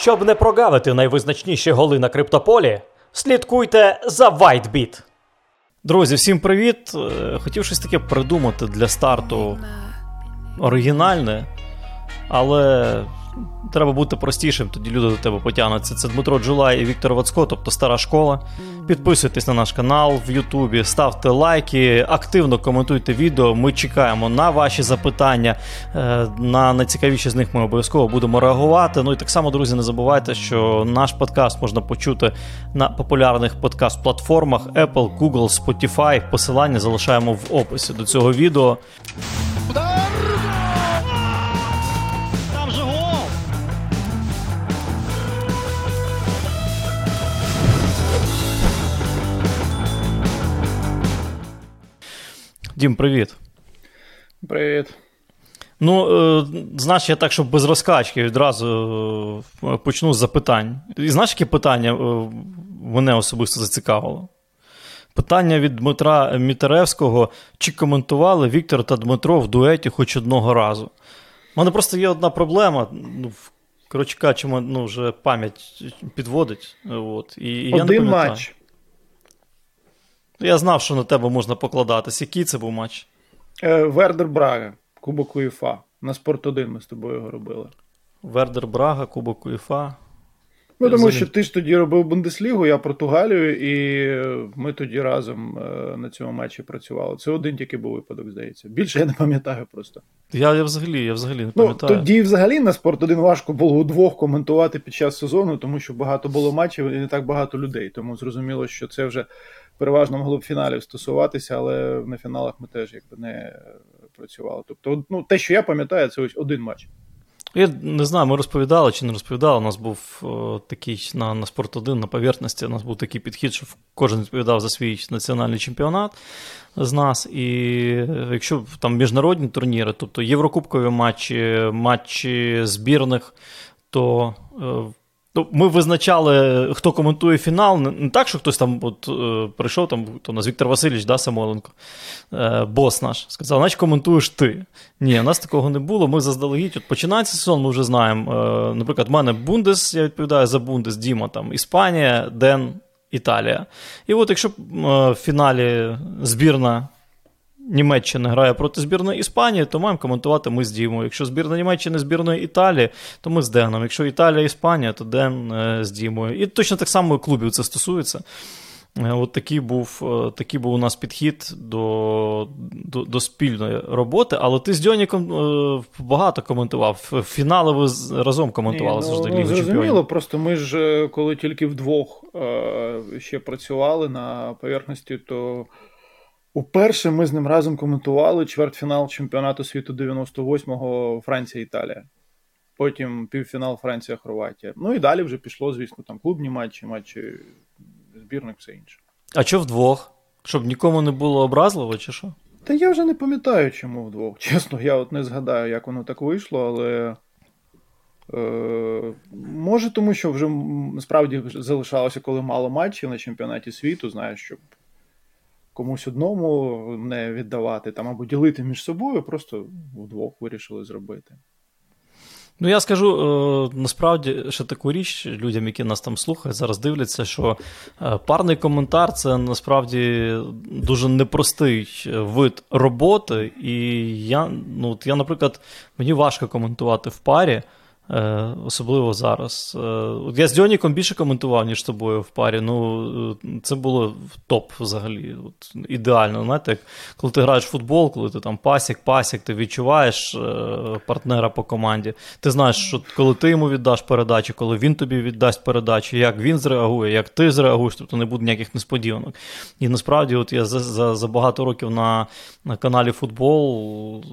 Щоб не прогавити найвизначніші голи на криптополі, слідкуйте за WhiteBit. Друзі, всім привіт! Е, хотів щось таке придумати для старту оригінальне, але Треба бути простішим, тоді люди до тебе потягнуться. Це Дмитро Джулай і Віктор Вацко, тобто стара школа. Підписуйтесь на наш канал в Ютубі, ставте лайки, активно коментуйте відео. Ми чекаємо на ваші запитання. Е, на найцікавіші з них ми обов'язково будемо реагувати. Ну і так само, друзі, не забувайте, що наш подкаст можна почути на популярних подкаст-платформах Apple, Google, Spotify. Посилання залишаємо в описі до цього відео. Дім, привіт. Привіт. Ну, е, знаєш, я так, щоб без розкачки відразу е, почну з запитань. І знаєш, яке питання е, мене особисто зацікавило? Питання від Дмитра Мітеревського: чи коментували Віктор та Дмитро в дуеті хоч одного разу? У мене просто є одна проблема. Ну, Коротше кажучи, ну, вже пам'ять підводить. От, і, і Один я не матч. Я знав, що на тебе можна покладатись. Який це був матч? Е, Вердер Брага, Кубок УЄФА. На Спорт 1 ми з тобою його робили. Вердер Брага, Кубок УЄФА. Ну, тому що ти ж тоді робив Бундеслігу, я Португалію, і ми тоді разом е, на цьому матчі працювали. Це один тільки був випадок, здається. Більше я не пам'ятаю просто. Я я взагалі я взагалі не пам'ятаю. Ну, Тоді взагалі на спорт 1 важко було удвох коментувати під час сезону, тому що багато було матчів і не так багато людей. Тому зрозуміло, що це вже переважно могло б фіналів стосуватися, але на фіналах ми теж якби не працювали. Тобто, ну те, що я пам'ятаю, це ось один матч. Я не знаю, ми розповідали чи не розповідали. У нас був о, такий на на спорт 1 на поверхності. У нас був такий підхід, що кожен відповідав за свій національний чемпіонат з нас. І якщо там міжнародні турніри, тобто єврокубкові матчі, матчі збірних, то е, Ми визначали, хто коментує фінал. Не так, що хтось там от, е, прийшов, там, то у нас Віктор Васильович, да, Самойленко, е, бос наш, сказав, значить коментуєш ти. Ні, у нас такого не було. Ми заздалегідь. От Починається сезон, ми вже знаємо. Е, наприклад, в мене Бундес, я відповідаю за Бундес, Діма, там, Іспанія, Ден, Італія. І от якщо в фіналі збірна Німеччина грає проти збірної Іспанії, то маємо коментувати ми з Дімою. Якщо збірна Німеччини збірної Італії, то ми з Деном. Якщо Італія Іспанія, то Ден е, з Дімою. І точно так само клубів це стосується. Е, от такий був е, такий був у нас підхід до до, до спільної роботи, але ти з Дьоніком багато коментував. Фінали ви разом коментували завжди. Ну, Зрозуміло, просто ми ж коли тільки вдвох ще працювали на поверхності, то. Уперше ми з ним разом коментували чвертьфінал чемпіонату світу 98-го Франція-Італія. Потім півфінал Франція-Хорватія. Ну і далі вже пішло, звісно, там клубні матчі, матчі збірних, все інше. А що вдвох? Щоб нікому не було образливо, чи що? Та я вже не пам'ятаю, чому вдвох. Чесно, я от не згадаю, як воно так вийшло, але. Е, Може, тому що вже справді залишалося коли мало матчів на чемпіонаті світу, знаєш, щоб комусь одному не віддавати там або ділити між собою, просто вдвох вирішили зробити. Ну, я скажу е, насправді ще таку річ людям, які нас там слухають, зараз дивляться, що е, парний коментар це насправді дуже непростий вид роботи. І я, ну, от я, наприклад, мені важко коментувати в парі. Е, особливо зараз. Е, Я з Дьоніком більше коментував, ніж тобою в парі. Ну, е, Це було топ взагалі. От, Ідеально. Знаєте, як коли ти граєш в футбол, коли ти там пасік, пасік, ти відчуваєш партнера по команді. Ти знаєш, що коли ти йому віддаш передачу, коли він тобі віддасть передачу, як він зреагує, як ти зреагуєш, тобто не буде ніяких несподіванок. І насправді, от я за за, за багато років на на каналі Футбол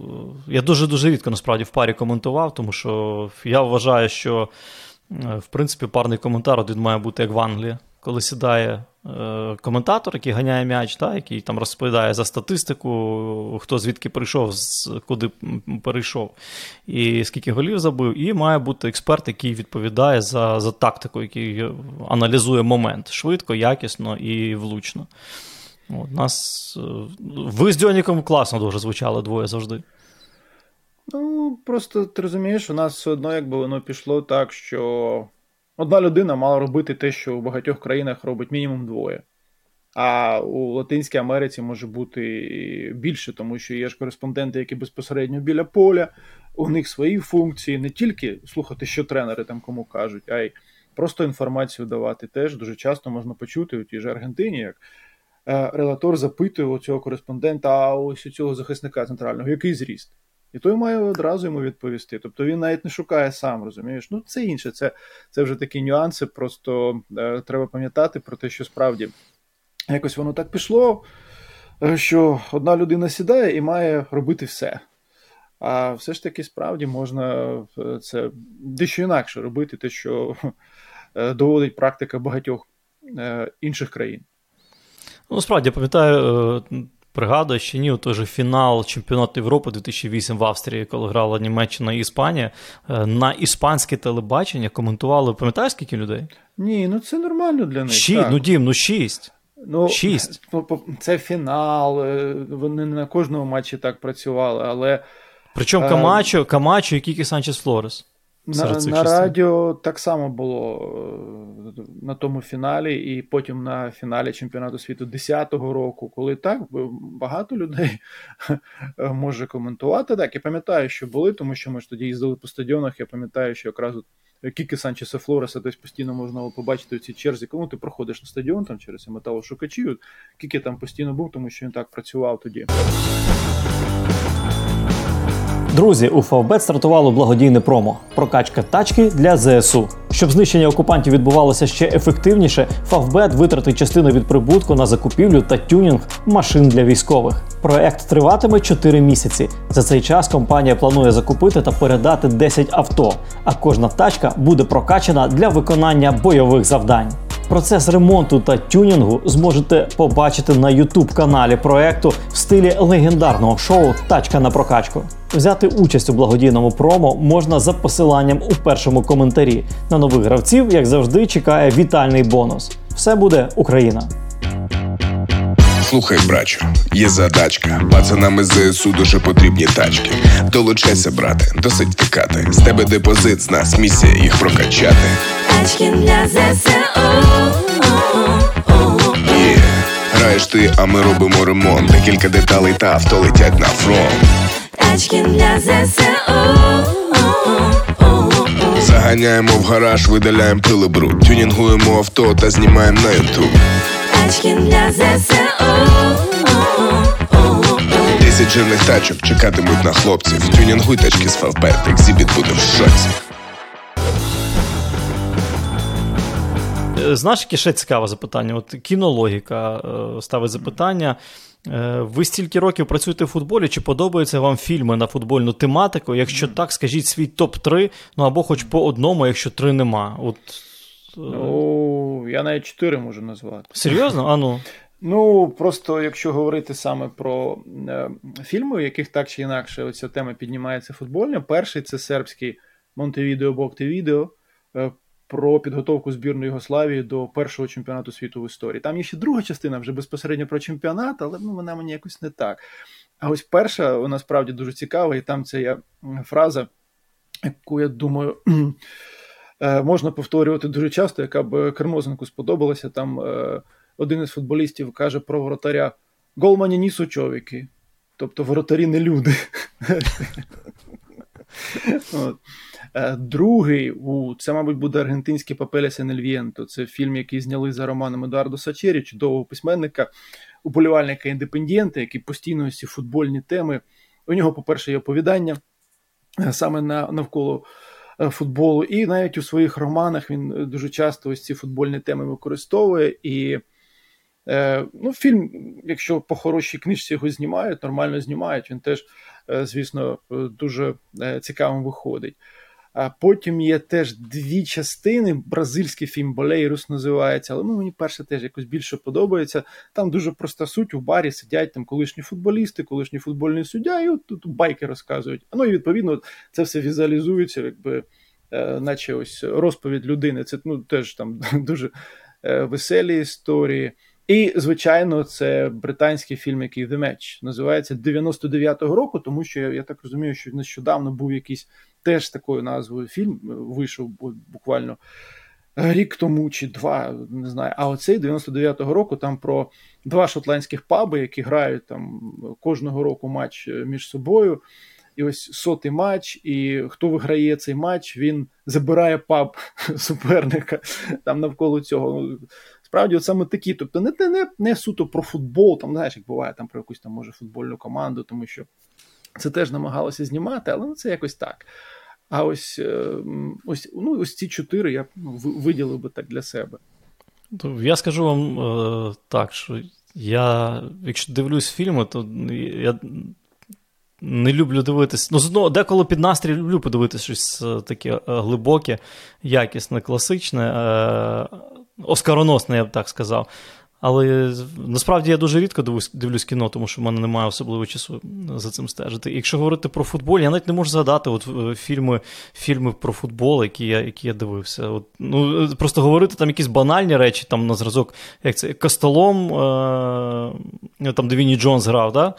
я дуже-дуже рідко насправді в парі коментував, тому що я вважаю, що е, в принципі парний коментар один має бути як в Англії, коли сідає е, коментатор, який ганяє м'яч, та, який там розповідає за статистику, хто звідки прийшов, куди перейшов, і скільки голів забив, і має бути експерт, який відповідає за, за тактику, який аналізує момент швидко, якісно і влучно. От, нас, е, Ви з Дьоніком класно дуже звучали двоє завжди. Ну, просто ти розумієш, у нас все одно, якби воно пішло так, що Одна людина мала робити те, що у багатьох країнах робить мінімум двоє. А у Латинській Америці може бути більше, тому що є ж кореспонденти, які безпосередньо біля поля, у них свої функції, не тільки слухати, що тренери там кому кажуть, а й просто інформацію давати. Теж дуже часто можна почути у тій ж Аргентині, як е, релатор запитує у цього кореспондента, а ось у цього захисника центрального, який зріст. І той має одразу йому відповісти. Тобто він навіть не шукає сам, розумієш? Ну, це інше, це це вже такі нюанси. Просто е, треба пам'ятати про те, що справді якось воно так пішло, е, що одна людина сідає і має робити все. А все ж таки, справді можна е, це дещо інакше робити, те, що е, доводить практика багатьох інших країн. Ну, справді, я пам'ятаю, пригадую, що ні, той же фінал чемпіонату Європи 2008 в Австрії, коли грала Німеччина і Іспанія, на іспанське телебачення коментували, пам'ятаєш, скільки людей? Ні, ну це нормально для них. Шість, так. ну дім, ну шість. Ну, Шість. Це фінал. Е, вони не на кожному матчі так працювали, але. Причому е, Камачо, Камачо і Кікі Санчес Флорес. На на радіо так само було е, на тому фіналі, і потім на фіналі чемпіонату світу 10-го року, коли так багато людей може коментувати. Так, я пам'ятаю, що були, тому що ми ж тоді їздили по стадіонах. Я пам'ятаю, що якраз Кіки Санчеса Флореса десь постійно можна було побачити у цій черзі, коли ти проходиш на стадіон там через металошукачі. Кіки там постійно був, тому що він так працював тоді. Друзі, у Фавбет стартувало благодійне промо прокачка тачки для ЗСУ. Щоб знищення окупантів відбувалося ще ефективніше, Фавбет витратить частину від прибутку на закупівлю та тюнінг машин для військових. Проект триватиме 4 місяці. За цей час компанія планує закупити та передати 10 авто, а кожна тачка буде прокачана для виконання бойових завдань. Процес ремонту та тюнінгу зможете побачити на youtube каналі проекту в стилі легендарного шоу Тачка на прокачку. Взяти участь у благодійному промо можна за посиланням у першому коментарі. На нових гравців, як завжди, чекає вітальний бонус. Все буде Україна. Слухай, брачу, є задачка. Пацанам із ЗСУ дуже потрібні тачки. Долучайся, брате, досить втикати. З тебе депозит, з нас місія їх прокачати. Тачки для ЗСУ. Yeah. Граєш ти, а ми робимо ремонт. Декілька деталей та авто летять на фронт. Тачки для ЗСУ. Заганяємо в гараж, видаляємо пили бруд. Тюнінгуємо авто та знімаємо на ютуб. Тачки для ЗСУ. Десять жирних тачок чекатимуть на хлопців. Тюнінгуй тачки з фавбет, екзібіт буде в шоці. Е, знаєш, яке ще цікаве запитання? От кінологіка е, ставить запитання. Е, ви стільки років працюєте в футболі, чи подобаються вам фільми на футбольну тематику? Якщо так, скажіть свій топ-3, ну або хоч по одному, якщо три нема. От... Ну, я навіть чотири можу назвати. Серйозно? А ну. Ну, просто якщо говорити саме про е, фільми, у яких так чи інакше оця тема піднімається футбольна, перший це сербський Монтевідео Боктевідео про підготовку збірної Югославії до першого чемпіонату світу в історії. Там є ще друга частина, вже безпосередньо про чемпіонат, але ну, вона мені якось не так. А ось перша, вона справді дуже цікава, і там це є фраза, яку я думаю. Е, можна повторювати дуже часто, яка б Кермозенку сподобалася. Там е, один із футболістів каже про воротаря: Голмані нісу човіки. Тобто воротарі не люди. От. Е, другий це, мабуть, буде аргентинський Папеля Сенельвієнто. Це фільм, який зняли за романом Едуардо Сачері, чудового письменника, уболівальника індепендієнта, який постійно ці футбольні теми. У нього, по-перше, є оповідання саме на, навколо футболу, і навіть у своїх романах він дуже часто ось ці футбольні теми використовує. І ну, фільм, якщо по хорошій книжці його знімають, нормально знімають, він теж, звісно, дуже цікавим виходить. А потім є теж дві частини. Бразильський фільм Болейрус називається, але ну, мені перше теж якось більше подобається. Там дуже проста суть у барі сидять там колишні футболісти, колишній футбольний суддя, і от тут байки розказують. Ну і відповідно це все візуалізується, якби е, наче ось розповідь людини. Це ну, теж там дуже е, веселі історії. І, звичайно, це британський фільм, який The Match називається 99-го року, тому що я так розумію, що нещодавно був якийсь теж такою назвою фільм, вийшов буквально рік тому чи два, не знаю. А оцей 99-го року там про два шотландських паби, які грають там кожного року матч між собою. І ось сотий матч, і хто виграє цей матч, він забирає паб суперника там навколо цього. Справді, от саме такі. Тобто, не не, не суто про футбол, там, знаєш, як буває там про якусь там може футбольну команду, тому що це теж намагалося знімати, але ну, це якось так. А ось е, ось, ну, ось ці чотири я ну, виділив би так для себе. Я скажу вам е, так, що я, якщо дивлюсь фільми, то я не люблю дивитися. Ну, деколи під настрій люблю подивитися щось е, таке глибоке, якісне, класичне, оскароносне, я б так сказав. Але насправді я дуже рідко дивлюсь, дивлюсь кіно, тому що в мене немає особливого часу за цим стежити. якщо говорити про футбол, я навіть не можу згадати от е, фільми фільми про футбол, які я які я дивився. От, ну, Просто говорити там якісь банальні речі, там на зразок, як це Костолом, е, там де Вінні Джонс грав, да?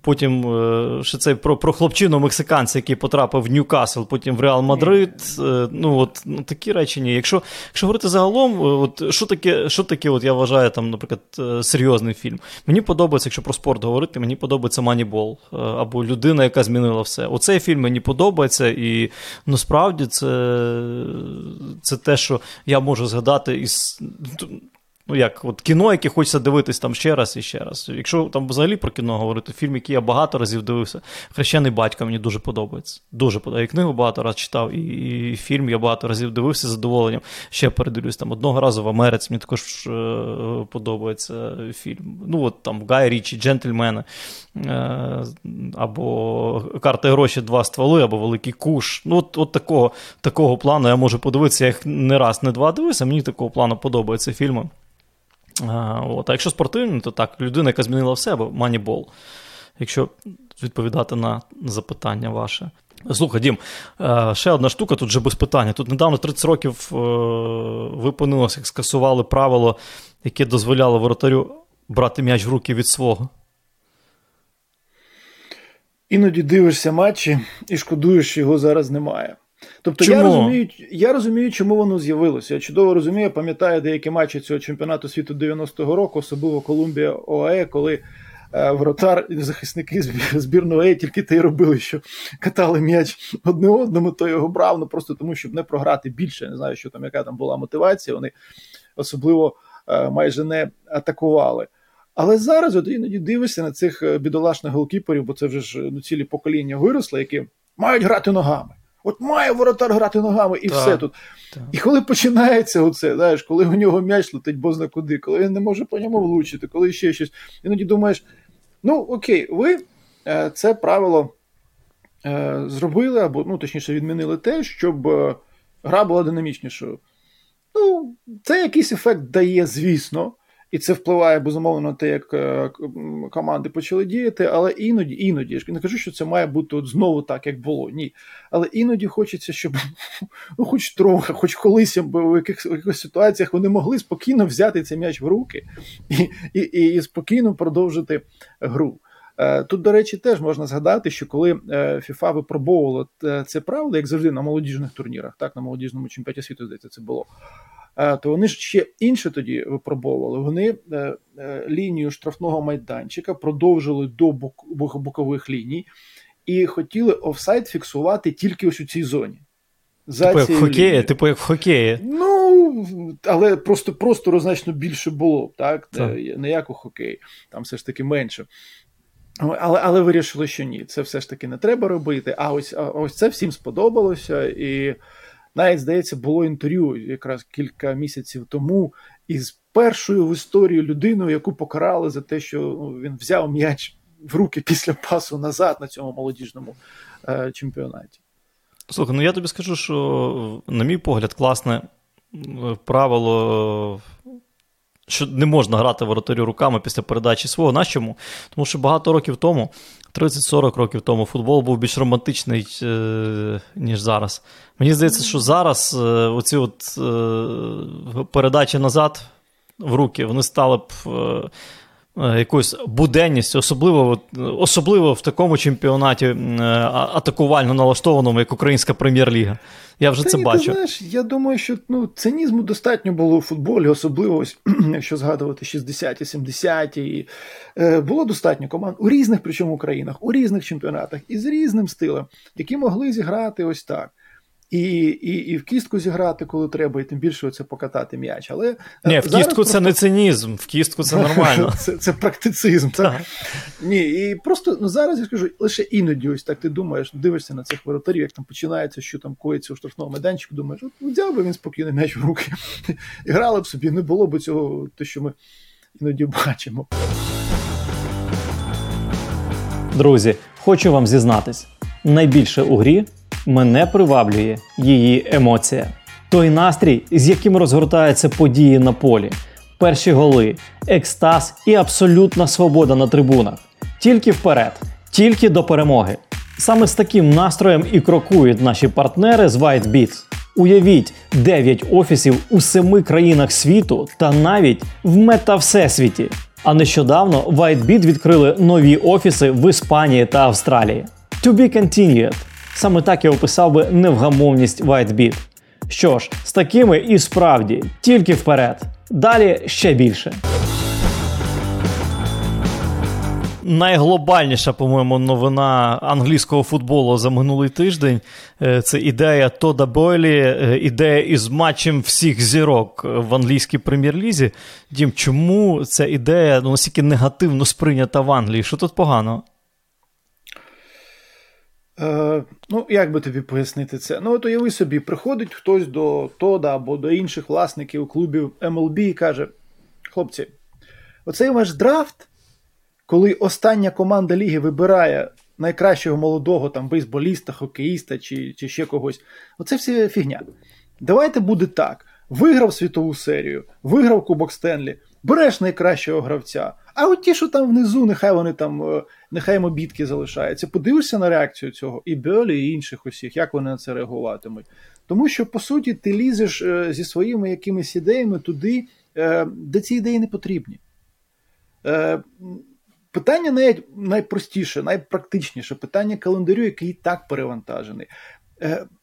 потім е, ще це про про хлопчину мексиканця, який потрапив в Ньюкасл, потім в Реал Мадрид. Е, ну, от, ну, Такі речі ні. Якщо якщо говорити загалом, е, от, що таке, що таке, от я вважаю, там, наприклад, наприклад, е, серйозний фільм. Мені подобається, якщо про спорт говорити, мені подобається Moneyball, е, або людина, яка змінила все. Оцей фільм мені подобається, і насправді це, це те, що я можу згадати із ну як, от кіно, яке хочеться дивитись там ще раз і ще раз. Якщо там взагалі про кіно говорити, фільм, який я багато разів дивився, хрещений батько мені дуже подобається. Дуже подобається. І книгу багато разів читав, і, і фільм я багато разів дивився з задоволенням. Ще передивлюсь там одного разу в Америці, мені також е, подобається фільм. Ну, от там Гай Річі, Джентльмени. Е, або карта гроші два стволи, або Великий Куш. Ну, от от такого такого плану я можу подивитися. Я їх не раз, не два дивився, мені такого плану подобаються фільми. А, от. а якщо спортивний, то так, людина, яка змінила все, або Moneyball. Якщо відповідати на запитання ваше. Слухай, Дім, е, ще одна штука, тут вже без питання. Тут недавно 30 років е, виповнилося, як скасували правило, яке дозволяло воротарю брати м'яч в руки від свого. Іноді дивишся матчі і шкодуєш, що його зараз немає. Тобто чому? я розумію, я розумію, чому воно з'явилося. Я чудово розумію, пам'ятаю деякі матчі цього чемпіонату світу 90-го року, особливо Колумбія ОАЕ, коли е, вратар і захисники збірної ОАЕ тільки те й робили, що катали м'яч одне одному, то його брав, ну просто тому, щоб не програти більше. Я не знаю, що там, яка там була мотивація. Вони особливо е, майже не атакували. Але зараз от іноді дивишся на цих е, бідолашних голкіперів, бо це вже ж ну, цілі покоління виросли, які мають грати ногами. От має воротар грати ногами і так, все тут. Так. І коли починається оце, знаєш, коли у нього м'яч летить бозна куди, коли він не може по ньому влучити, коли ще щось. Іноді думаєш, ну окей, ви е, це правило е, зробили, або ну, точніше, відмінили те, щоб е, гра була динамічнішою. Ну, це якийсь ефект дає, звісно. І це впливає безумовно на те, як е, команди почали діяти. Але іноді, іноді я не кажу, що це має бути от знову так, як було. Ні. Але іноді хочеться, щоб ну, хоч трохи, хоч колись в яких, ситуаціях вони могли спокійно взяти цей м'яч в руки і, і, і, спокійно продовжити гру. Е, тут, до речі, теж можна згадати, що коли FIFA е, випробовувала це правило, як завжди на молодіжних турнірах, так на молодіжному чемпіонаті світу здається, це було. Е, то вони ж ще інше тоді випробовували. Вони е, е, лінію штрафного майданчика продовжили до бокових ліній і хотіли офсайд фіксувати тільки ось у цій зоні. За типу як хокеї, типу як в хокеї. Ну, але просто просто значно більше було, так? так. Не як у хокеї, там все ж таки менше. Але але вирішили, що ні, це все ж таки не треба робити. А ось а ось це всім сподобалося. І навіть здається, було інтерв'ю якраз кілька місяців тому із першою в історії людиною, яку покарали за те, що ну, він взяв м'яч в руки після пасу назад на цьому молодіжному е, чемпіонаті. Слухай, ну я тобі скажу, що, на мій погляд, класне правило що не можна грати воротарю руками після передачі свого. На чому? Тому що багато років тому, 30-40 років тому, футбол був більш романтичний, е, ніж зараз. Мені здається, що зараз е, оці от е, передачі назад в руки вони стали б. Е, якоюсь буденністю, особливо особливо в такому чемпіонаті е, атакувально налаштованому, як Українська прем'єр-ліга. Я вже Та це ні, бачу. Ти знаєш, Я думаю, що ну, цинізму достатньо було у футболі, особливо ось, якщо згадувати 60-ті, 70-ті. І, е, Було достатньо команд у різних, причому країнах, у різних чемпіонатах і з різним стилем, які могли зіграти ось так і і, і в кістку зіграти, коли треба, і тим більше це покатати м'яч. Але е, Ні, в кістку просто... це не цинізм, в кістку це нормально. Це це практицизм. Так? Ні, І просто ну, зараз я скажу, лише іноді ось так ти думаєш, дивишся на цих воротарів, як там починається, що там коїться у штрафному майданчику, думаєш, от ну, взяв би він спокійно м'яч в руки. І грали б собі, не було б цього, те, що ми іноді бачимо. Друзі, хочу вам зізнатись: найбільше у грі мене приваблює її емоція. Той настрій, з яким розгортаються події на полі, перші голи, екстаз і абсолютна свобода на трибунах. Тільки вперед, тільки до перемоги. Саме з таким настроєм і крокують наші партнери з White Beats. Уявіть 9 офісів у семи країнах світу та навіть в мета всесвіті. А нещодавно WhiteBeat відкрили нові офіси в Іспанії та Австралії. To be continued. Саме так я описав би невгамовність WhiteBeat. Що ж, з такими і справді тільки вперед. Далі ще більше. Найглобальніша, по-моєму, новина англійського футболу за минулий тиждень е, це ідея Тода Бойлі, е, ідея із матчем всіх зірок в англійській прем'єр-лізі. Дім, чому ця ідея ну, настільки негативно сприйнята в Англії? Що тут погано? Е, Ну, як би тобі пояснити це? Ну, от уяви собі, приходить хтось до Тода або до інших власників клубів MLB і каже: хлопці, оцей ваш драфт, коли остання команда ліги вибирає найкращого молодого там бейсболіста, хокеїста чи чи ще когось, оце все фігня. Давайте буде так: виграв світову серію, виграв Кубок Стенлі, береш найкращого гравця. А от ті, що там внизу, нехай вони там, е, нехай мобітки залишаються. Подивишся на реакцію цього і Бьолі, і інших усіх, як вони на це реагуватимуть. Тому що, по суті, ти лізеш е, зі своїми якимись ідеями туди, е, де ці ідеї не потрібні. Питання навіть найпростіше, найпрактичніше питання календарю, який так перевантажений.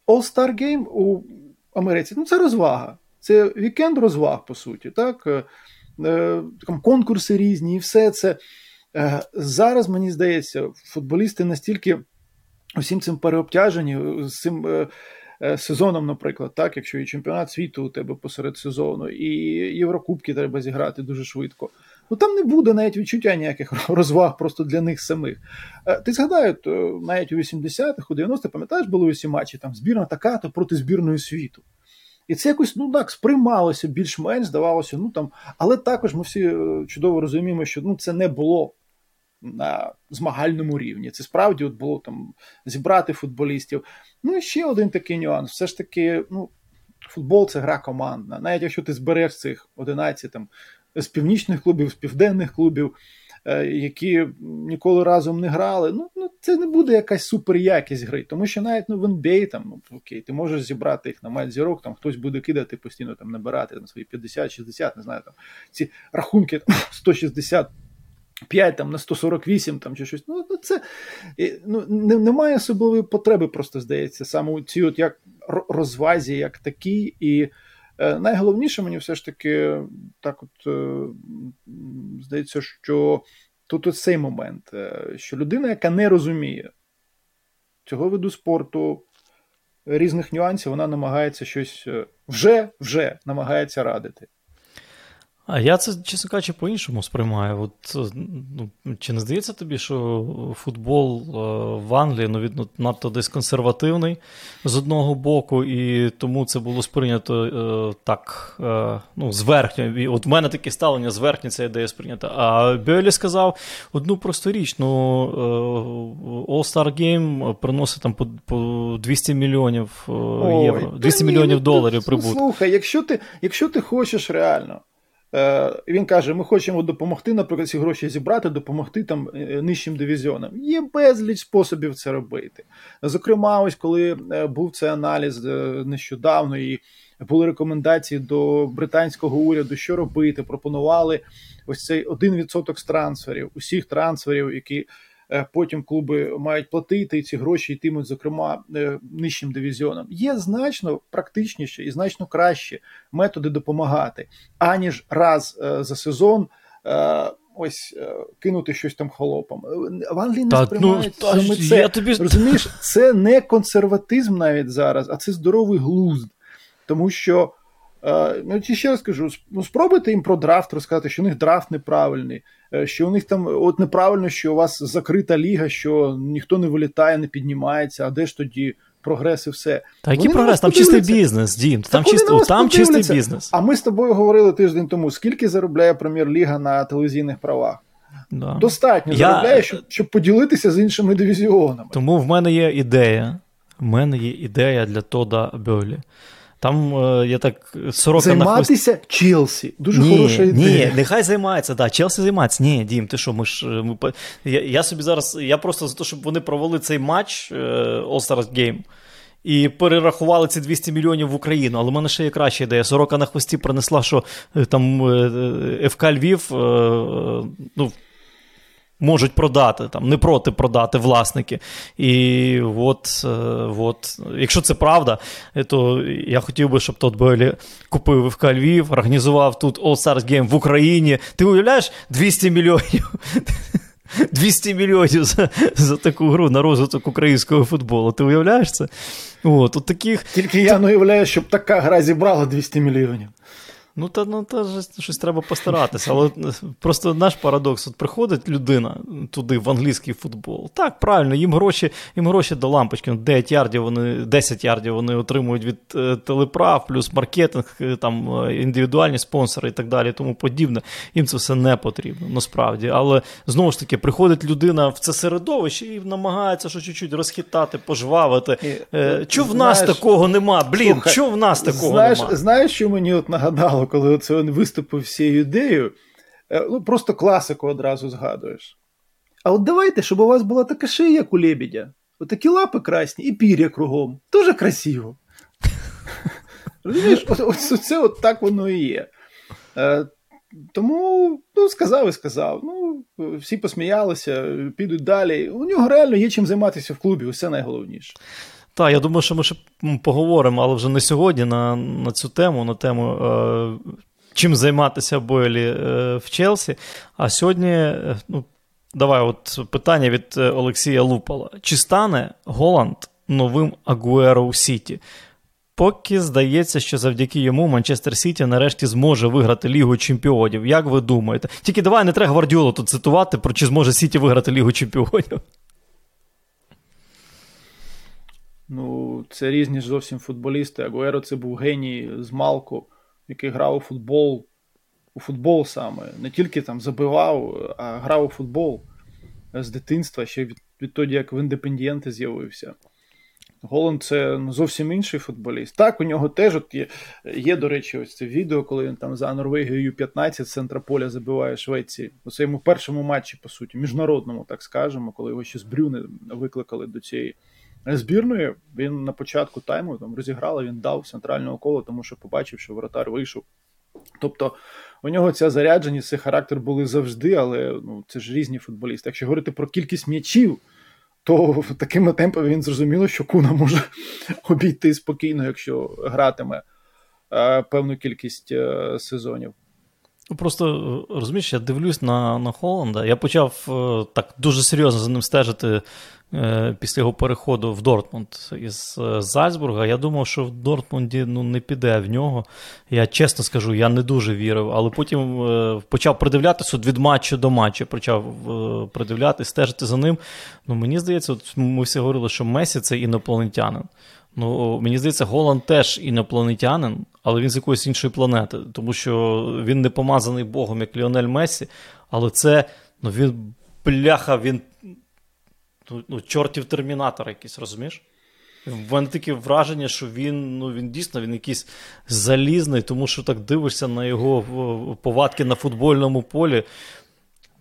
All-Star Game у Америці ну це розвага. Це вікенд розваг, по суті. так? Е, там конкурси різні, і все це. Е, зараз, мені здається, футболісти настільки усім цим переобтяжені, з цим е, сезоном, наприклад, так, якщо і чемпіонат світу у тебе посеред сезону, і Єврокубки треба зіграти дуже швидко. Ну там не буде навіть відчуття ніяких розваг просто для них самих. Ти згадай, навіть у 80-х, у 90-х, пам'ятаєш, були усі матчі там збірна така, то проти збірної світу. І це якось ну так сприймалося більш-менш, здавалося, ну там, але також ми всі е, чудово розуміємо, що ну це не було на змагальному рівні. Це справді от було там зібрати футболістів. Ну і ще один такий нюанс. Все ж таки, ну, футбол це гра командна. Навіть якщо ти збереш цих 11 там з північних клубів, з південних клубів. Е, які ніколи разом не грали. Ну, ну це не буде якась супер якість гри, тому що навіть ну, в NBA, там, ну, окей, ти можеш зібрати їх на матч там хтось буде кидати постійно там набирати на свої 50-60, не знаю, там ці рахунки 160. 5 там на 148 там чи щось. Ну, ну це ну, не, немає особливої потреби, просто здається, саме у цій от як розвазі, як такій. І найголовніше мені все ж таки так от е, здається, що тут ось цей момент, е, що людина, яка не розуміє цього виду спорту, різних нюансів, вона намагається щось е, вже вже намагається радити. А я це, чесно кажучи, по-іншому сприймаю. От, ну, Чи не здається тобі, що футбол е, в Англії ну, від, надто десь консервативний з одного боку, і тому це було сприйнято е, так е, ну, зверхньо. От в мене таке ставлення зверхньо ця ідея сприйнята. А Бьолі сказав одну просту річ: ну, е, All-Star Game приносить там по, по 200 мільйонів е, євро, 200 мільйонів ну, доларів прибутку. Слухай, якщо ти, якщо ти хочеш реально. Е, він каже: ми хочемо допомогти, наприклад, ці гроші зібрати, допомогти там е, нижчим дивізіонам. Є безліч способів це робити. Зокрема, ось коли е, був цей аналіз нещодавно, і були рекомендації до британського уряду, що робити, пропонували ось цей 1% з трансферів, усіх трансферів, які потім клуби мають платити і ці гроші йтимуть, зокрема, е, нижчим дивізіонам. Є значно практичніше і значно краще методи допомагати, аніж раз е, за сезон. Ось кинути щось там холопом. В Англії не сприймають ну, саме це. Я тобі... Розумієш, це не консерватизм навіть зараз, а це здоровий глузд. Тому що, ну ще раз кажу, ну спробуйте їм про драфт розказати, що у них драфт неправильний. Е, що у них там от неправильно, що у вас закрита ліга, що ніхто не вилітає, не піднімається, а де ж тоді прогрес і все. Та який прогрес? Там чистий бізнес, Дім. Там, чисто, там чистий бізнес. А ми з тобою говорили тиждень тому, скільки заробляє прем'єр-ліга на телевізійних правах. Да. Достатньо Я... заробляє, щоб, щоб поділитися з іншими дивізіонами. Тому в мене є ідея. В мене є ідея для Тода Бьолі. Там е, я так сорока Займатися на Челсі. Дуже ні, хороша ідея. Ні, нехай займається, да, Челсі займається. Ні, Дім, ти що, ми ж. Ми, я, я собі зараз. Я просто за те, щоб вони провели цей матч е, All-Stars Game. І перерахували ці 200 мільйонів в Україну. Але в мене ще є краща ідея. Сорока на хвості принесла, що е, там ФК Львів ну, можуть продати, там не проти продати власники. І от, е, от, якщо це правда, то я хотів би, щоб Тот Бойлі купив ФК Львів, організував тут All Stars Game в Україні. Ти уявляєш 200 мільйонів? 200 мільйонів за за таку гру на розвиток українського футболу. Ти уявляєш це? От, от таких... Тільки я не уявляю, щоб така гра зібрала 200 мільйонів. Ну, та ну, та щось треба постаратися. Але просто наш парадокс: от приходить людина туди, в англійський футбол. Так, правильно, їм гроші їм гроші до лампочки. 9 ярдів вони, 10 ярдів вони отримують від е, телеправ, плюс маркетинг, е, там е, індивідуальні спонсори і так далі, тому подібне. Їм це все не потрібно, насправді. Але знову ж таки, приходить людина в це середовище і намагається що чуть-чуть розхитати, пожвавити. Чого в нас такого нема? Блін, чого в нас такого знаєш, нема? Знаєш, що мені от нагадало? Коли це він виступив всією ідеєю, е, ну просто класику одразу згадуєш. А от давайте, щоб у вас була така шия, як у лебедя. Отакі лапи красні і пір'я кругом. Дуже красиво. Розумієш, ось це от так воно і є. Е, тому ну, сказав і сказав. Ну, Всі посміялися, підуть далі. У нього реально є чим займатися в клубі, усе найголовніше. Так, я думаю, що ми ще поговоримо, але вже не сьогодні на на цю тему, на тему, е, чим займатися Бойлі е, в Челсі. А сьогодні, е, ну, давай, от питання від е, Олексія Лупала: чи стане Голланд новим Агуеро у Сіті? Поки здається, що завдяки йому Манчестер Сіті нарешті зможе виграти Лігу Чемпіонів. Як ви думаєте? Тільки давай не треба Гвардіолу тут цитувати, про чи зможе Сіті виграти Лігу Чемпіонів. Ну, це різні ж зовсім футболісти. Агуеро це був геній з Малку, який грав у футбол, у футбол саме. Не тільки там забивав, а грав у футбол з дитинства, ще від, відтоді, як в індепендієнти з'явився. Голланд це ну, зовсім інший футболіст. Так, у нього теж от є, є, до речі, ось це відео, коли він там за Норвегією 15 з центра поля забиває Швеції. У своєму першому матчі, по суті, міжнародному, так скажемо, коли його ще з Брюни викликали до цієї збірної він на початку тайму там розіграли, він дав центрального кола, тому що побачив, що воротар вийшов. Тобто у нього ця зарядженість, цей характер були завжди, але ну, це ж різні футболісти. Якщо говорити про кількість м'ячів, то такими темпами він зрозуміло, що Куна може обійти спокійно, якщо гратиме е, певну кількість е, сезонів. Ну, просто е, розумієш, я дивлюсь на на Холланда. Я почав е, так дуже серйозно за ним стежити Е, після його переходу в Дортмунд із е, Зальцбурга. Я думав, що в Дортмунді ну, не піде в нього. Я чесно скажу, я не дуже вірив, але потім е, почав придивлятися від матчу до матчу, почав придивлятися, стежити за ним. Ну, Мені здається, от ми всі говорили, що Месі це інопланетянин. Ну, Мені здається, Голланд теж інопланетянин, але він з якоїсь іншої планети, тому що він не помазаний Богом, як Ліонель Месі, але це ну, він бляха, він ну, ну, чортів термінатор якийсь, розумієш? В мене таке враження, що він ну, він дійсно він якийсь залізний, тому що так дивишся на його повадки на футбольному полі.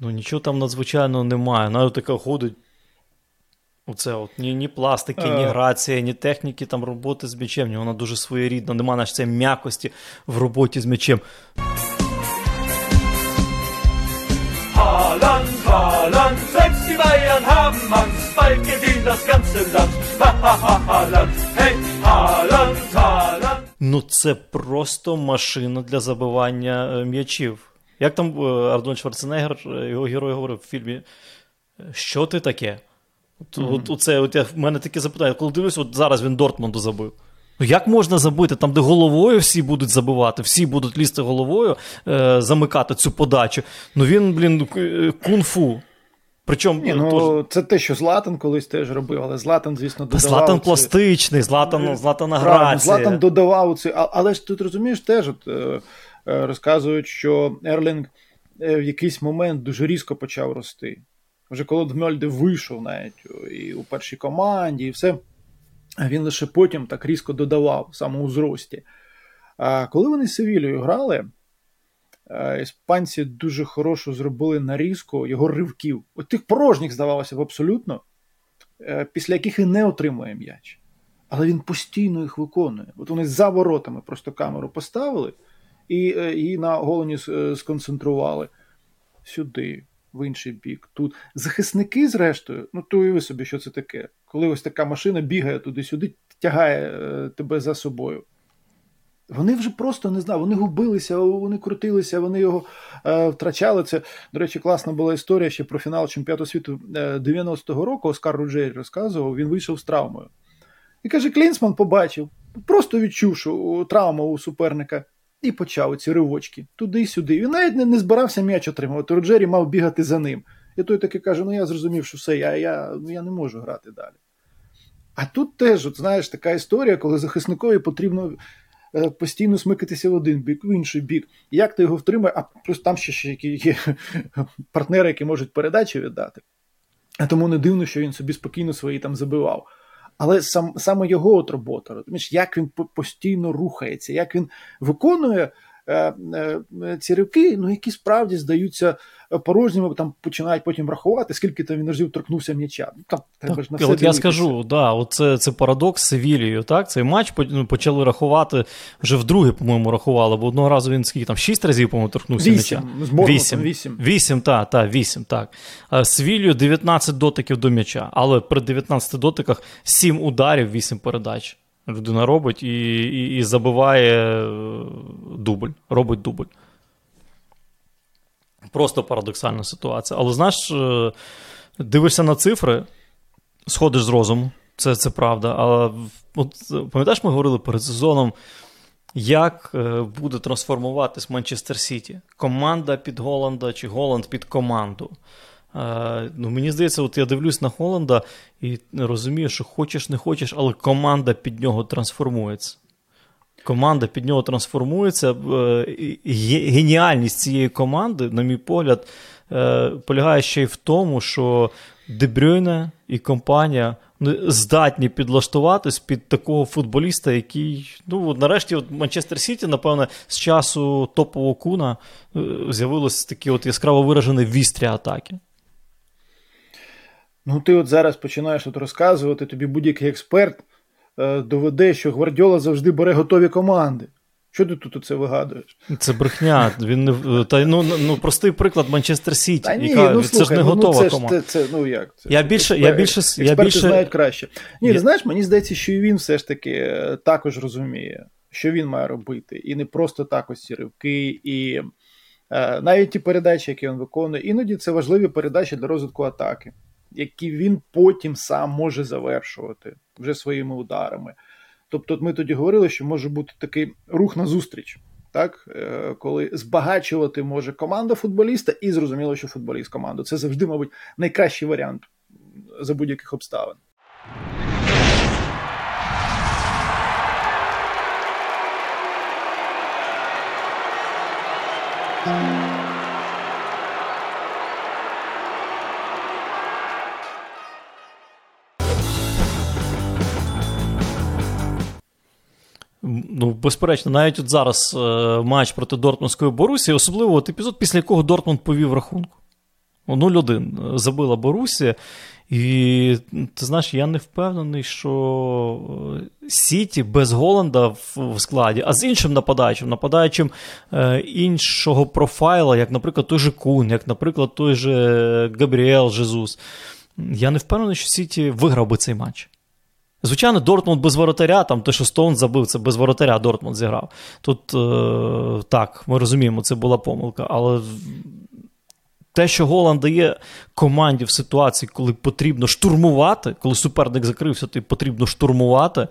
Ну, нічого там надзвичайного немає. Навіть така ходить. Оце от ні ні пластики, ні е. грація, ні техніки там роботи з м'ячем. Вона дуже своєрідна, немає наш цієї м'якості в роботі з м'ячем. Haaland, selbst die Bayern haben Angst, bald gewinnt das ganze Land. Ha, ha, ha, Haaland, hey, Haaland, Haaland. Ну, це просто машина для забивання м'ячів. Як там Ардон Шварценеггер, його герой говорив в фільмі, що ти таке? От, mm-hmm. от, оце, от я, в мене таке запитання, коли дивлюсь, от зараз він Дортмунду забив. Ну, як можна забити там, де головою всі будуть забивати, всі будуть лізти головою, е, замикати цю подачу. Ну він, блін, кунг-фу. Причому Ні, ну, тож... це те, що Златан колись теж робив, але Златан, звісно, додавав. Златан пластичний, Златан, Златан грація. Златан додавав це. Але ж тут розумієш, теж от, е, е, розказують, що Ерлінг е, в якийсь момент дуже різко почав рости. Вже коли Дмельде вийшов навіть і у першій команді, і все, він лише потім так різко додавав саме у зрості. А коли вони з Севілією грали, іспанці дуже хорошо зробили нарізку його ривків. От тих порожніх, здавалося б, абсолютно, е, після яких він не отримує м'яч. Але він постійно їх виконує. От вони за воротами просто камеру поставили і її е, на голені е, сконцентрували сюди в інший бік. Тут захисники, зрештою, ну то уяви собі, що це таке. Коли ось така машина бігає туди-сюди, тягає е, тебе за собою. Вони вже просто не знаю, вони губилися, вони крутилися, вони його е, втрачали. Це, до речі, класна була історія ще про фінал чемпіонату світу 90-го е, року. Оскар Руджері розказував, він вийшов з травмою. І каже: Клінсман побачив, просто відчув, що травма у суперника. І почав ці ривочки туди-сюди. Він навіть не, не збирався м'яч отримувати. Роджері мав бігати за ним. І той таки каже: ну я зрозумів, що все, я я, ну, я не можу грати далі. А тут теж, от, знаєш, така історія, коли захисникові потрібно е, постійно смикатися в один бік, в інший бік. Як ти його втримаєш, а плюс там ще ще є партнери, які можуть передачі віддати. А тому не дивно, що він собі спокійно свої там забивав. Але сам, саме його от робота, розумієш, як він постійно рухається, як він виконує ці ривки, ну які справді здаються порожніми, там починають потім рахувати, скільки там він разів торкнувся м'яча. Ну, там треба ж на все От я скажу, да, от це, це парадокс з Севілією, так? Цей матч ну, почали рахувати вже вдруге, по-моєму, рахували, бо одного разу він скільки там шість разів, по-моєму, торкнувся м'яча. Вісім. Вісім, вісім, так, так, вісім, так. Севілію 19 дотиків до м'яча, але при 19 дотиках 7 ударів, 8 передач. Людина робить і і, і забиває е, дубль, робить дубль. Просто парадоксальна ситуація. Але знаєш, е, дивишся на цифри, сходиш з розуму, це це правда. Але от, пам'ятаєш, ми говорили перед сезоном, як е, буде трансформуватись Манчестер Сіті? Команда під Голланда чи Голланд під команду. Ну, Мені здається, от я дивлюсь на Холланда і розумію, що хочеш, не хочеш, але команда під нього трансформується команда під нього трансформується. Е, геніальність цієї команди, на мій погляд, е, полягає ще й в тому, що Дебрюйне і компанія здатні підлаштуватись під такого футболіста, який, ну, нарешті, от Манчестер Сіті, напевне, з часу топового куна е, з'явилось такі от яскраво виражені вістрі атаки. Ну, ти от зараз починаєш от розказувати, тобі будь-який експерт Е, доведе, що Гвардіола завжди бере готові команди. Що ти тут це вигадуєш? Це брехня. Він не та ну ну простий приклад Манчестер Сіті. Та ні, яка, ну, це ж не ну, готова це команда. Це, це, ну як це? Я більше, Експерт, я більше, експерти я більше... знають краще. Ні, я... знаєш, мені здається, що і він все ж таки е, також розуміє, що він має робити, і не просто так ось ці ривки, і е, навіть ті передачі, які він виконує, іноді це важливі передачі для розвитку атаки, які він потім сам може завершувати вже своїми ударами. Тобто, ми тоді говорили, що може бути такий рух назустріч, так? Е, коли збагачувати може команда футболіста, і зрозуміло, що футболіст команду. Це завжди, мабуть, найкращий варіант за будь-яких обставин. Ну, безперечно, навіть от зараз е, матч проти Дортмундської Борусі, особливо от епізод, після якого Дортмунд повів рахунку. 0-1 забила Борусія. І ти знаєш, я не впевнений, що е, Сіті без Голланда в складі, а з іншим нападаючим, нападаючим е, іншого профайла, як, наприклад, той же Кун, як, наприклад, той же Габріел Жезус. Я не впевнений, що Сіті виграв би цей матч. Звичайно, Дортмунд без воротаря, там те, що Стоун забив, це без воротаря Дортмунд зіграв. Тут е, так, ми розуміємо, це була помилка, але те, що Голланд дає команді в ситуації, коли потрібно штурмувати, коли суперник закрився, то потрібно штурмувати.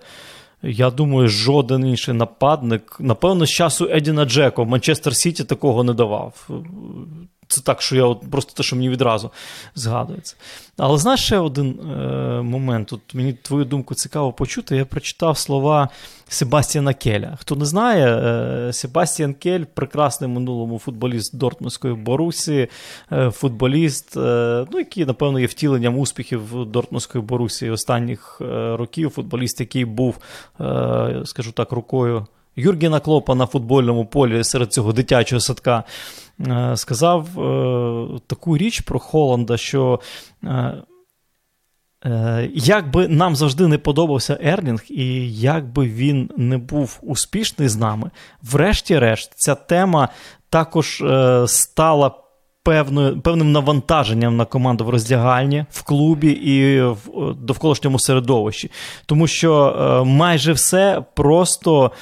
Я думаю, жоден інший нападник, напевно, з часу Едіна Джеко в Манчестер Сіті такого не давав. Це так, що я от просто те, що мені відразу згадується. Але знаєш ще один е, момент. От Мені твою думку цікаво почути. Я прочитав слова Себастьяна Келя. Хто не знає, е, Себастьян Кель прекрасний минулому футболіст Дортмундської Борусі, е, футболіст, е, ну, який, напевно, є втіленням успіхів Дортмундської Борусі останніх е, років. Футболіст, який був, е, скажу так, рукою. Юргена Клопа на футбольному полі серед цього дитячого садка е, сказав е, таку річ про Холланда, що е, як би нам завжди не подобався Ерлінг, і як би він не був успішний з нами, врешті-решт, ця тема також стала певною, певним навантаженням на команду в роздягальні, в клубі і в довколишньому середовищі. Тому що майже все просто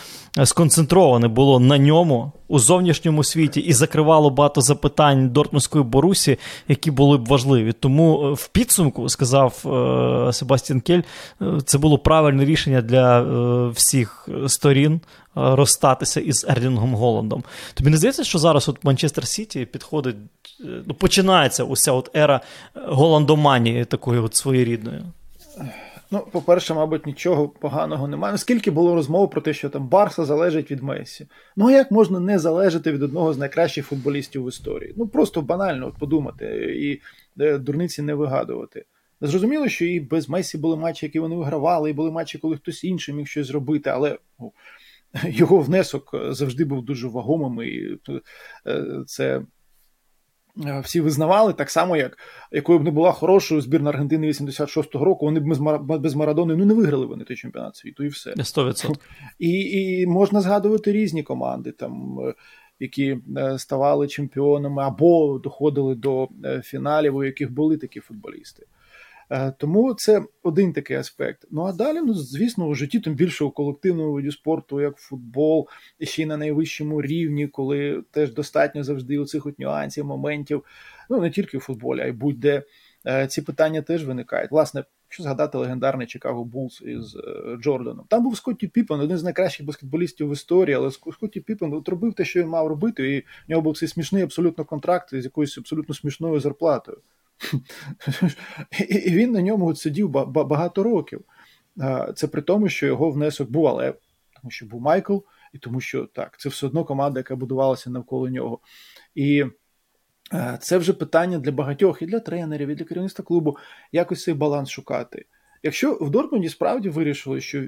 сконцентроване було на ньому у зовнішньому світі і закривало багато запитань Дортмундської Борусі, які були б важливі. Тому е, в підсумку сказав е, Себастьян Кель, е, це було правильне рішення для всіх сторін. Розстатися із Ерлінгом Голландом. Тобі не здається, що зараз от Манчестер Сіті підходить, ну, починається уся от ера голландоманії такої от своєрідної? Ну, по-перше, мабуть, нічого поганого немає. Наскільки було розмов про те, що там Барса залежить від Месі. Ну а як можна не залежати від одного з найкращих футболістів в історії? Ну просто банально от подумати і е, дурниці не вигадувати. Зрозуміло, що і без Месі були матчі, які вони вигравали, і були матчі, коли хтось інший міг щось зробити, але ну, його внесок завжди був дуже вагомим, і е, це Е, всі визнавали, так само, як якою б не була хорошою збірна Аргентини 86-го року, вони б без Марадони ну, не виграли вони той чемпіонат світу і все. 100%. І і можна згадувати різні команди, там, е, які е, ставали чемпіонами або доходили до фіналів, у яких були такі футболісти. Е, тому це один такий аспект. Ну а далі, ну звісно, у житті тим більше у колективному виді спорту, як футбол, і ще й на найвищому рівні, коли теж достатньо завжди у цих от нюансів, моментів, ну не тільки в футболі, а й будь-де е, ці питання теж виникають. Власне, що згадати легендарний Чикаго Булс із е, Джорданом. Там був Скотті Піпен, один з найкращих баскетболістів в історії, але Скотті Піпен робив те, що він мав робити, і в нього був цей смішний абсолютно контракт з якоюсь абсолютно смішною зарплатою. І він на ньому сидів багато років. Це при тому, що його внесок був, але тому що був Майкл, і тому що так, це все одно команда, яка будувалася навколо нього. І це вже питання для багатьох, і для тренерів, і для керівництва клубу, якось цей баланс шукати. Якщо в Дортмунді справді вирішили, що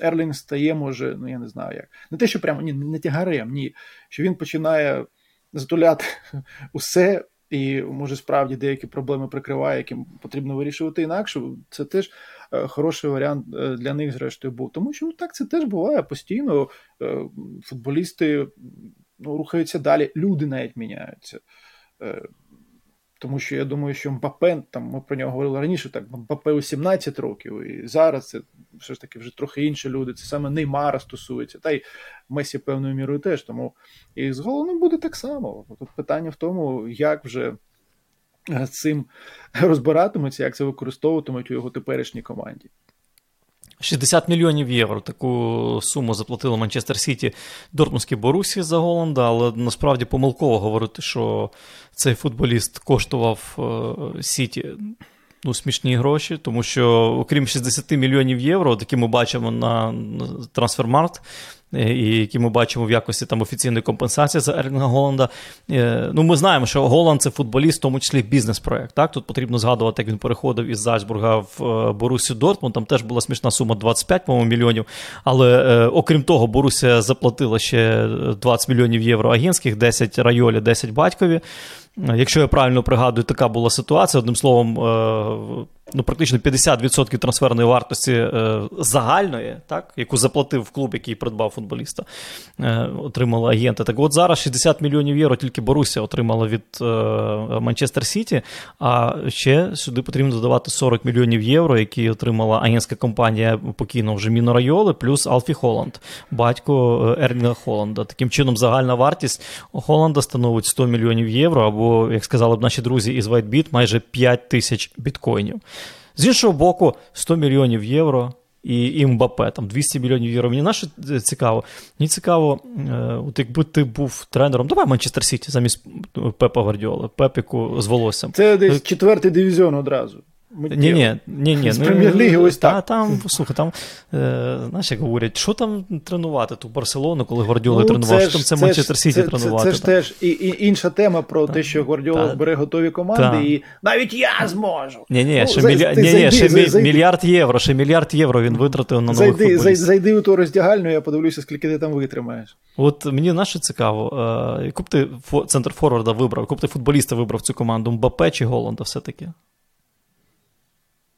Ерлінг стає, може, ну я не знаю як, не те, що прямо ні, не тягарем, ні, що він починає затуляти усе і може справді деякі проблеми прикриває, які потрібно вирішувати інакше. Це теж е, хороший варіант е, для них, зрештою, був. Тому що ну, так це теж буває постійно. Е, футболісти ну, рухаються далі, люди навіть міняються. Тому що я думаю, що Мбапе, там ми про нього говорили раніше, так Мбапе у 17 років, і зараз це все ж таки вже трохи інші люди. Це саме Неймара стосується, та й Месі певною мірою теж. Тому і з головним буде так само. Тут питання в тому, як вже з цим розбиратимуться, як це використовуватимуть у його теперішній команді. 60 мільйонів євро. Таку суму заплатили Манчестер Сіті Дортмундській Борусі за Голланда, але насправді помилково говорити, що цей футболіст коштував е, Сіті ну, смішні гроші, тому що, окрім 60 мільйонів євро, які ми бачимо на трансфермарт, Е, і які ми бачимо в якості там офіційної компенсації за Ерлінга Голланда. Е, ну, Ми знаємо, що Голланд це футболіст, в тому числі бізнес-проект. Так? Тут потрібно згадувати, як він переходив із Зальцбурга в е, Борусі Дортмунд. Там теж була смішна сума 25 по мільйонів. Але окрім того, Борусія заплатила ще 20 мільйонів євро агентських, 10 райолі, 10 батькові. Якщо я правильно пригадую, така була ситуація. Одним словом, ну, практично 50% трансферної вартості е, загальної, так, яку заплатив клуб, який придбав футболіста, е, отримали агенти. Так от зараз 60 мільйонів євро тільки Боруся отримала від е, Манчестер Сіті, а ще сюди потрібно додавати 40 мільйонів євро, які отримала агентська компанія покійного вже Міно Райоли, плюс Алфі Холланд, батько е, Ерлінга Холланда. Таким чином, загальна вартість Холланда становить 100 мільйонів євро, або, як сказали б наші друзі із WhiteBit, майже 5 тисяч біткоїнів. З іншого боку, 100 мільйонів євро і і Мбапе, там 200 мільйонів євро. Мені наше цікаво. Мені цікаво, е, от якби ти був тренером, давай Манчестер Сіті замість Пепа Гвардіола, Пепіку з волоссям. Це десь четвертий дивізіон одразу. Ні, ні, ні, ні. З ну, прем'єр-ліги ось та, так. Там, слухай, там, е, знаєш, як говорять, що там тренувати ту Барселону, коли Гвардіола ну, тренував, що там це, Манчестер Сіті тренувати. Це, це ж теж і, і інша тема про те, що Гвардіола бере готові команди, та. і навіть я зможу. Ні, ні, ну, ще, мілля... ні, ні, ще зайди, мільярд євро, ще мільярд євро він витратив на нових зайди, футболістів. Зайди у ту роздягальню, я подивлюся, скільки ти там витримаєш. От мені наше цікаво, яку б ти центр форварда вибрав, яку б ти футболіста вибрав цю команду, Мбапе чи Голланда все-таки?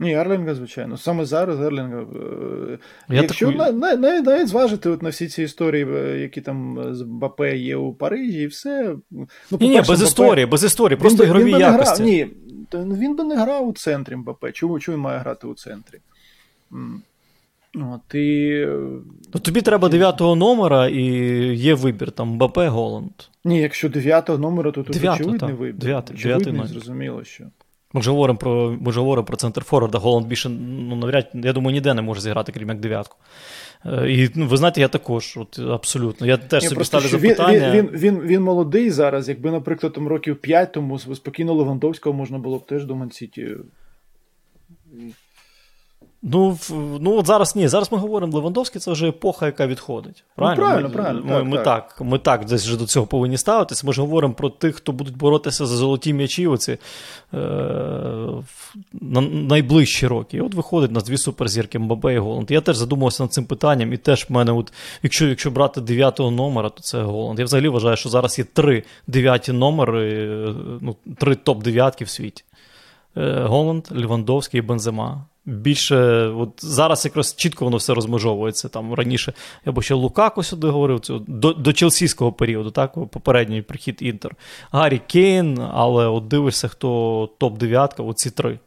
Ні, Ерлінга, звичайно. Саме зараз Ерлінга. Е, я Якщо таку... навіть, навіть зважити от на всі ці історії, е, які там з Бапе є у Парижі, і все. Ну, Ні, ні, без Бапе... історії, без історії, просто він, ігрові він якості. Грав, ні, він би не грав у центрі Бапе. Чому, чому він має грати у центрі? От, і... Ну, Тобі треба дев'ятого номера і є вибір, там Бапе, Голланд. Ні, якщо дев'ятого номера, то тут очевидний вибір. Дев'ятий, очевидний, зрозуміло, що. Ми ж говоримо про ми ж говоримо про центр Форварда. Голланд більше, ну, навряд, я думаю, ніде не може зіграти, крім як дев'ятку. Е, і ну, ви знаєте, я також, от, абсолютно. Я теж Ні, собі ставлю запитання. Він, він, він, він молодий зараз. Якби, наприклад, там років 5 тому спокійно Левандовського можна було б теж до Мансіті Ну, ну от зараз ні. Зараз ми говоримо Левандовський, це вже епоха, яка відходить. Правильно, ну, правильно, ми, правильно. Ми, так, ми, так. так ми так десь вже до цього повинні ставитися. Ми ж говоримо про тих, хто будуть боротися за золоті м'ячі оці, е, на найближчі роки. І от виходить на дві суперзірки Мбабе і Голланд. Я теж задумався над цим питанням, і теж в мене, от, якщо якщо брати дев'ятого номера, то це Голланд. Я взагалі вважаю, що зараз є три дев'яті номери, ну, три топ-дев'ятки в світі. Е, Голланд, Лівандовський і Бензема більше от зараз якраз чітко воно все розмежовується. Там раніше я б ще Лукако сюди говорив цього, до до челсійського періоду, так, попередній прихід Інтер. Гаррі Кейн, але от дивишся, хто топ-9, оці три.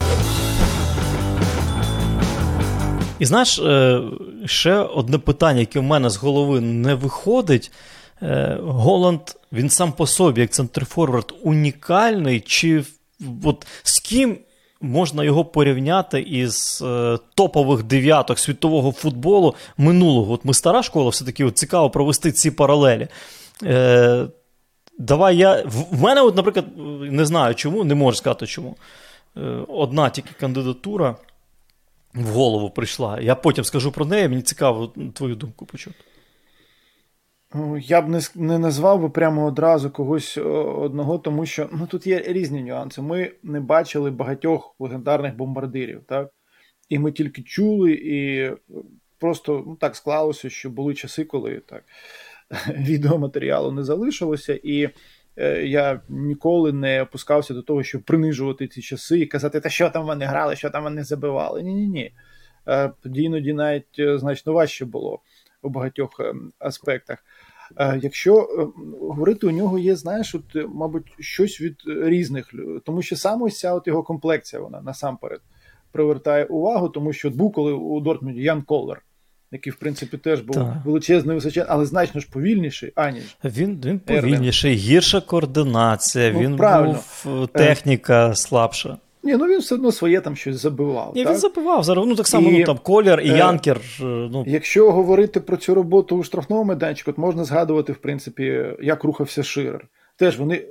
І знаєш, е, ще одне питання, яке в мене з голови не виходить. Е, Голланд, він сам по собі, як центрфорвард, унікальний, чи от з ким можна його порівняти із е, топових дев'яток світового футболу минулого. От ми стара школа, все-таки от цікаво провести ці паралелі. Е, Давай я. В мене, от, наприклад, не знаю чому, не можу сказати чому. Е, Одна тільки кандидатура в голову прийшла. Я потім скажу про неї, мені цікаво твою думку почути. Ну, я б не не назвав би прямо одразу когось одного, тому що ну, тут є різні нюанси. Ми не бачили багатьох легендарних бомбардирів, так? І ми тільки чули, і просто ну, так склалося, що були часи, коли так відеоматеріалу не залишилося. І е, я ніколи не опускався до того, щоб принижувати ці часи і казати, та що там вони грали, що там вони забивали. Ні-ні ні. Е, тоді іноді навіть е, значно важче було у багатьох ем, аспектах. Е, якщо ем, говорити, у нього є, знаєш, от, е, мабуть, щось від різних, тому що саме ось ця от його комплекція, вона насамперед привертає увагу, тому що був коли у Дортмунді Ян Колер. Який, в принципі, теж був так. величезний височезний, але значно ж повільніший, аніж. Він він повільніший, гірша координація, ну, він правильно. був техніка слабша. Ні, ну він все одно своє там щось забивав. Ні, так? Він забивав зараз. Ну так само і, ну, там Колір і е, Янкер. Ну. Якщо говорити про цю роботу у штрафному майданчику, то можна згадувати, в принципі, як рухався Ширер. Теж вони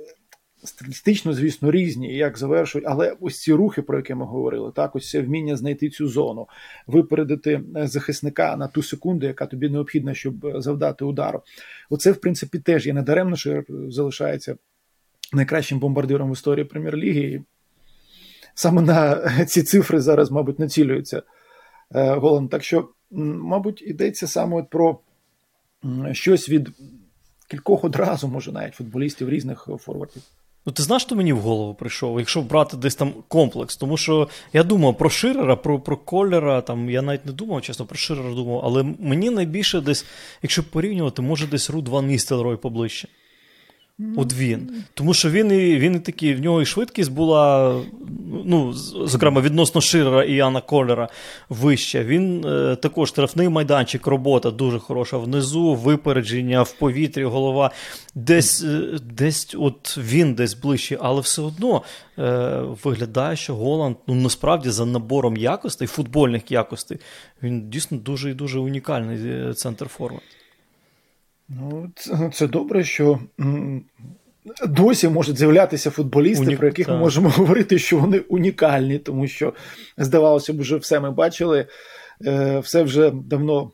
статистично, звісно, різні, як завершують, але ось ці рухи, про які ми говорили, так, ось це вміння знайти цю зону, випередити е, захисника на ту секунду, яка тобі необхідна, щоб е, завдати удару. Оце, в принципі, теж є недаремно, Ширер залишається найкращим бомбардиром в історії прем'єр-ліги саме на ці цифри зараз, мабуть, націлюється е, Голланд. Так що, мабуть, йдеться саме про щось від кількох одразу, може, навіть футболістів різних форвардів. Ну, ти знаєш, що мені в голову прийшов, якщо брати десь там комплекс. Тому що я думав про Ширера, про про Колера, там я навіть не думав, чесно, про Ширера думав, але мені найбільше десь, якщо порівнювати, може десь Руд Ван Ністелрой поближче. От він. Тому що він і він і такий, в нього і швидкість була, ну, зокрема, відносно Ширера і Яна Колера вища. Він е, також штрафний майданчик, робота дуже хороша. Внизу випередження в повітрі, голова. Десь е, десь от він десь ближче, але все одно е, виглядає, що Голланд ну, насправді за набором якостей, футбольних якостей, він дійсно дуже і дуже унікальний е, центр формат. Ну, це, це добре, що досі можуть з'являтися футболісти, Унік... про яких ми можемо говорити, що вони унікальні, тому що, здавалося б, вже все ми бачили, е, все вже давно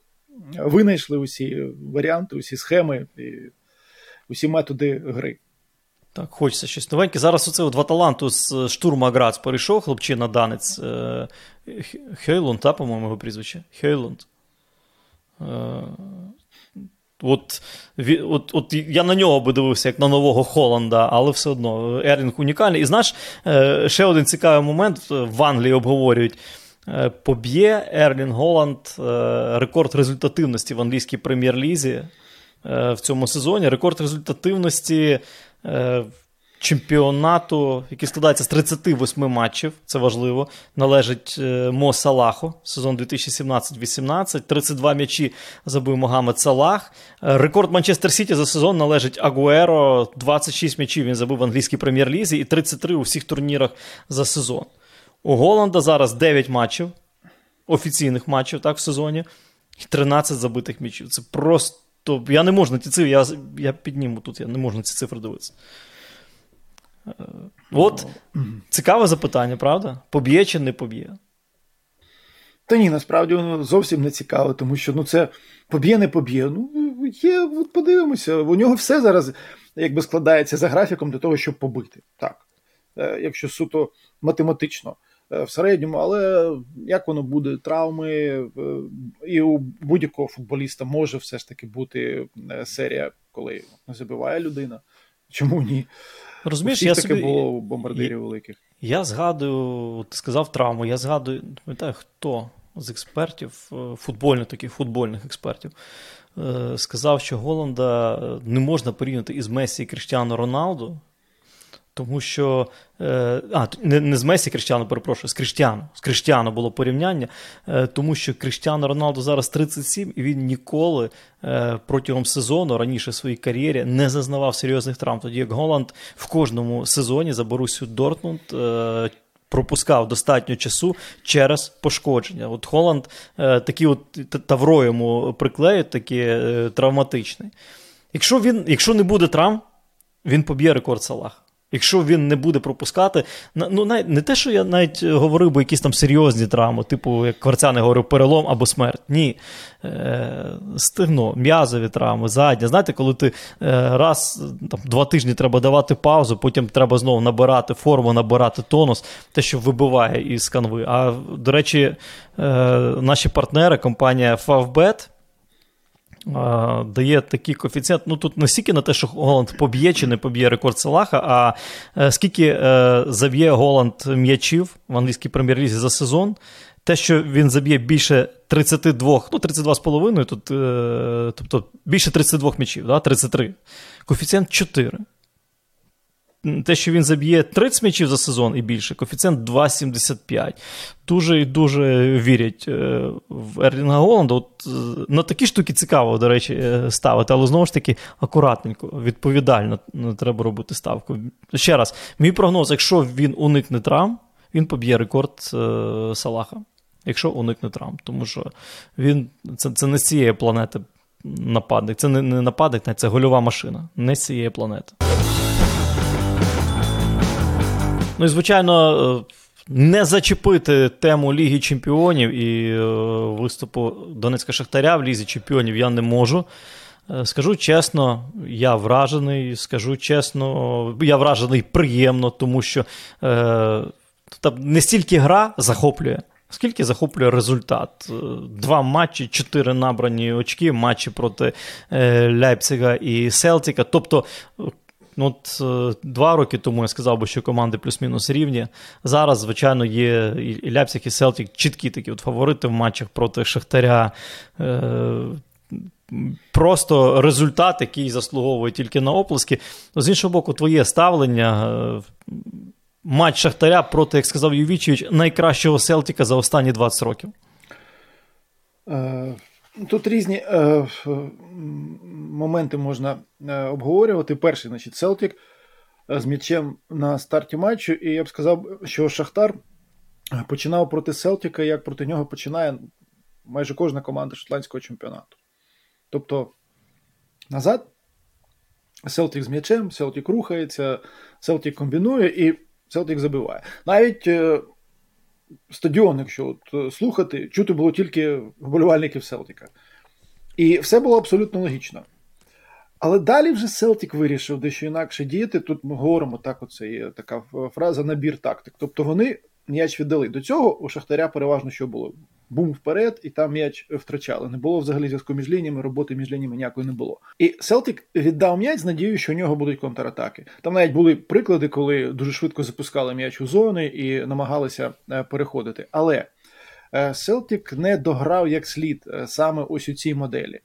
винайшли усі варіанти, усі схеми і усі методи гри. Так, хочеться щось новеньке. Зараз оце два таланту з штурма Грац перейшов, хлопчина данець е, Хейлунд, та, по-моєму, його прізвище. Хейлунд. Е, От от, от я на нього би дивився, як на нового Холланда, але все одно Ерлінг унікальний. І знаєш, е, ще один цікавий момент в Англії обговорюють. Е, поб'є Ерлінг Голланд е, рекорд результативності в англійській прем'єр-лізі в цьому сезоні. Рекорд результативності чемпіонату, який складається з 38 матчів, це важливо, належить е, Мо Салаху, сезон 2017-18, 32 м'ячі забив Могамед Салах. Е, рекорд Манчестер Сіті за сезон належить Агуеро, 26 м'ячів він забив в англійській прем'єр-лізі і 33 у всіх турнірах за сезон. У Голланда зараз 9 матчів, офіційних матчів так, в сезоні, і 13 забитих м'ячів. Це просто. Я не можу на ці цифри, я я підніму тут, я не можу ці цифри дивитися. Е, от цікаве запитання, правда? Поб'є чи не поб'є? Та ні, насправді воно зовсім не цікаве, тому що ну це поб'є, не поб'є. Ну, є, от подивимося, у нього все зараз якби складається за графіком для того, щоб побити. Так. Е, якщо суто математично е, в середньому, але як воно буде, травми, і у будь-якого футболіста може все ж таки бути серія, коли не забиває людина. Чому ні? Розумієш, я таке собі... було бомбардирів великих. Я згадую, ти сказав травму, я згадую, не пам'ятаю, хто з експертів, е, футбольних таких футбольних експертів, е, сказав, що Голланда не можна порівняти із Месі і Кріштіану Роналду. Тому що е, а, не не з Месі Кріштіану, перепрошую, з Кріштіану. З Кріштіану було порівняння, е, тому що Кріштіану Роналду зараз 37, і він ніколи е, протягом сезону раніше в своїй кар'єрі не зазнавав серйозних травм. Тоді як Голланд в кожному сезоні за Борусю Дортмунд пропускав достатньо часу через пошкодження. От Холланд е, такі от тавро йому приклеють, такі е, травматичний. Якщо він, Якщо не буде травм, він поб'є рекорд Салаха. Якщо він не буде пропускати, ну навіть не те, що я навіть говорив би якісь там серйозні травми, типу, як Кварцяни говорив, перелом або смерть. Ні. Е, Стигно, м'язові травми, задня. Знаєте, коли ти е, раз там, два тижні треба давати паузу, потім треба знову набирати форму, набирати тонус, те, що вибиває із канви. А до речі, е, наші партнери, компанія Favbet, дає такий коефіцієнт. Ну тут не стільки на те, що Голанд поб'є чи не поб'є рекорд Салаха, а е, скільки е, заб'є Голанд м'ячів в англійській прем'єр-лізі за сезон. Те, що він заб'є більше 32, ну 32,5, тут, е, тобто більше 32 м'ячів, да, 33. Коефіцієнт 4 те, що він заб'є 30 м'ячів за сезон і більше, коефіцієнт 2,75. Дуже і дуже вірять е, в Ерлінга Голланда. От е, На такі штуки цікаво, до речі, е, ставити, але знову ж таки акуратненько, відповідально треба робити ставку. Ще раз, мій прогноз, якщо він уникне травм, він поб'є рекорд Салаха. Якщо уникне травм, тому що він це це не з цієї планети нападник, це не не нападник, це гольова машина, не з цієї планети. Ну і звичайно, е, не зачепити тему Ліги Чемпіонів і е, виступу Донецька Шахтаря в Лізі Чемпіонів я не можу. Е, скажу чесно, я вражений. Скажу чесно, я вражений приємно, тому що е, там не стільки гра захоплює, скільки захоплює результат. Два матчі, чотири набрані очки, матчі проти Ляйпцига і Селтіка. Тобто Ну, от Два роки тому я сказав би, що команди плюс-мінус рівні. Зараз, звичайно, є і Ляпсіх, і Селтік чіткі такі от фаворити в матчах проти Шахтаря. Просто результат, який заслуговує тільки на оплески. З іншого боку, твоє ставлення. Матч Шахтаря проти, як сказав Ювічевич, найкращого Селтіка за останні 20 років. Е, тут різні е, моменти можна е, обговорювати. Перший, значить, Селтік з м'ячем на старті матчу, і я б сказав, що Шахтар починав проти Селтіка, як проти нього починає майже кожна команда шотландського чемпіонату. Тобто назад Селтік з м'ячем, Селтік рухається, Селтік комбінує і Селтік забиває. Навіть е, стадіон, якщо от, е, слухати, чути було тільки вболівальників Селтіка. І все було абсолютно логічно. Але далі вже Селтік вирішив дещо інакше діяти. Тут ми говоримо так: оце є така фраза набір тактик. Тобто вони м'яч віддали. До цього у Шахтаря переважно що було? бум вперед, і там м'яч втрачали. Не було взагалі зв'язку між лініями, роботи між лініями ніякої не було. І Селтик віддав м'яч з надією, що у нього будуть контратаки. Там навіть були приклади, коли дуже швидко запускали м'яч у зони і намагалися е, переходити. Але Селтик не дограв як слід е, саме ось у цій моделі.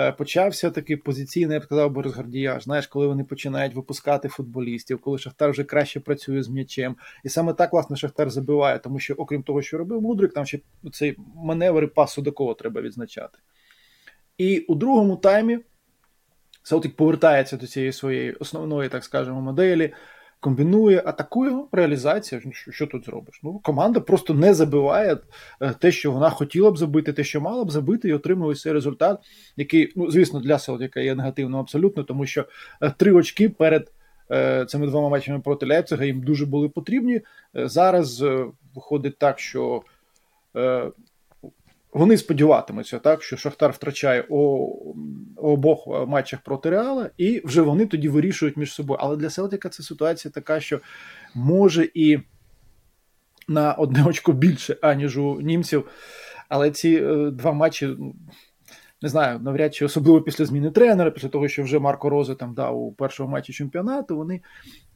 Е, почався такий позиційний, я б сказав, би розгардіяж. Знаєш, коли вони починають випускати футболістів, коли Шахтар вже краще працює з м'ячем. І саме так, власне, Шахтар забиває, тому що, окрім того, що робив Мудрик, там ще цей маневр і пас Судакова треба відзначати. І у другому таймі Селтик повертається до цієї своєї основної, так скажемо, моделі комбінує, атакує ну, реалізація. Що, тут зробиш? Ну, Команда просто не забиває е, те, що вона хотіла б забити, те, що мала б забити, і отримує цей результат, який, ну, звісно, для Селтіка є негативним абсолютно, тому що е, три очки перед е, цими двома матчами проти Лейпцига їм дуже були потрібні. Зараз виходить так, що вони сподіватимуться, так, що Шахтар втрачає у, обох матчах проти Реала, і вже вони тоді вирішують між собою. Але для Селтіка це ситуація така, що може і на одне очко більше, аніж у німців. Але ці е, два матчі, ну, не знаю, навряд чи особливо після зміни тренера, після того, що вже Марко Розе там дав у першому матчі чемпіонату, вони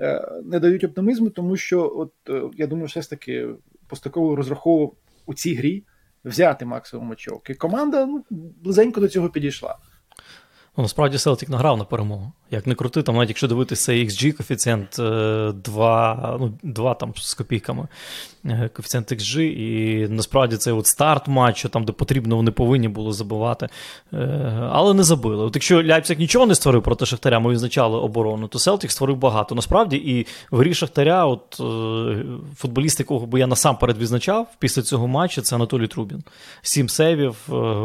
е, не дають оптимізму, тому що, от е, я думаю, все ж таки Постаково розраховував у цій грі взяти максимум очок. І команда ну, близенько до цього підійшла. Ну, Насправді Селтік награв на перемогу. Як не крути, там навіть якщо дивитися XG коефіцієнт 2 е, ну, 2 там з копійками. Е, коефіцієнт XG, і насправді цей от старт матчу, там, де потрібно, вони повинні були забивати. Е, але не забили. От Якщо Ляйпциг нічого не створив проти Шахтаря, ми відзначали оборону, то Селтік створив багато. Насправді, і в грі Шахтаря, от футболіст, якого би я насамперед відзначав після цього матчу, це Анатолій Трубін. Сім сейвів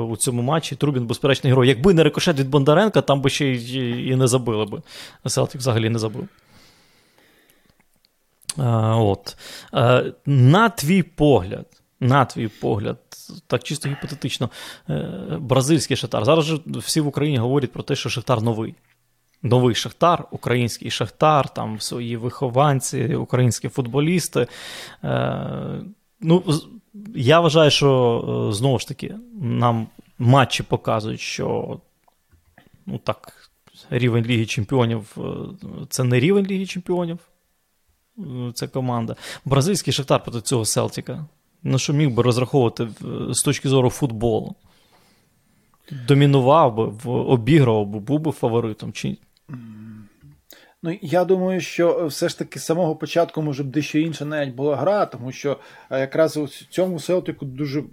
у цьому матчі. Трубін безперечний герой. Якби не рикошет від Бондаренка, там би ще й не забив забили би. Селтик взагалі не забив. От. На твій погляд. На твій погляд, так чисто гіпотетично, е, бразильський шахтар. Зараз же всі в Україні говорять про те, що Шахтар новий. Новий Шахтар, український Шахтар, там свої вихованці, українські футболісти. Е, ну, Я вважаю, що е, знову ж таки нам матчі показують, що ну так, рівень Ліги Чемпіонів е, це не рівень Ліги Чемпіонів. Е, це команда. Бразильський Шахтар проти цього Селтіка. На що міг би розраховувати з точки зору футболу? Домінував би, обігрував би, був би фаворитом. чи Ну, я думаю, що все ж таки з самого початку може б дещо інша навіть була гра, тому що е, якраз у цьому Селтику дуже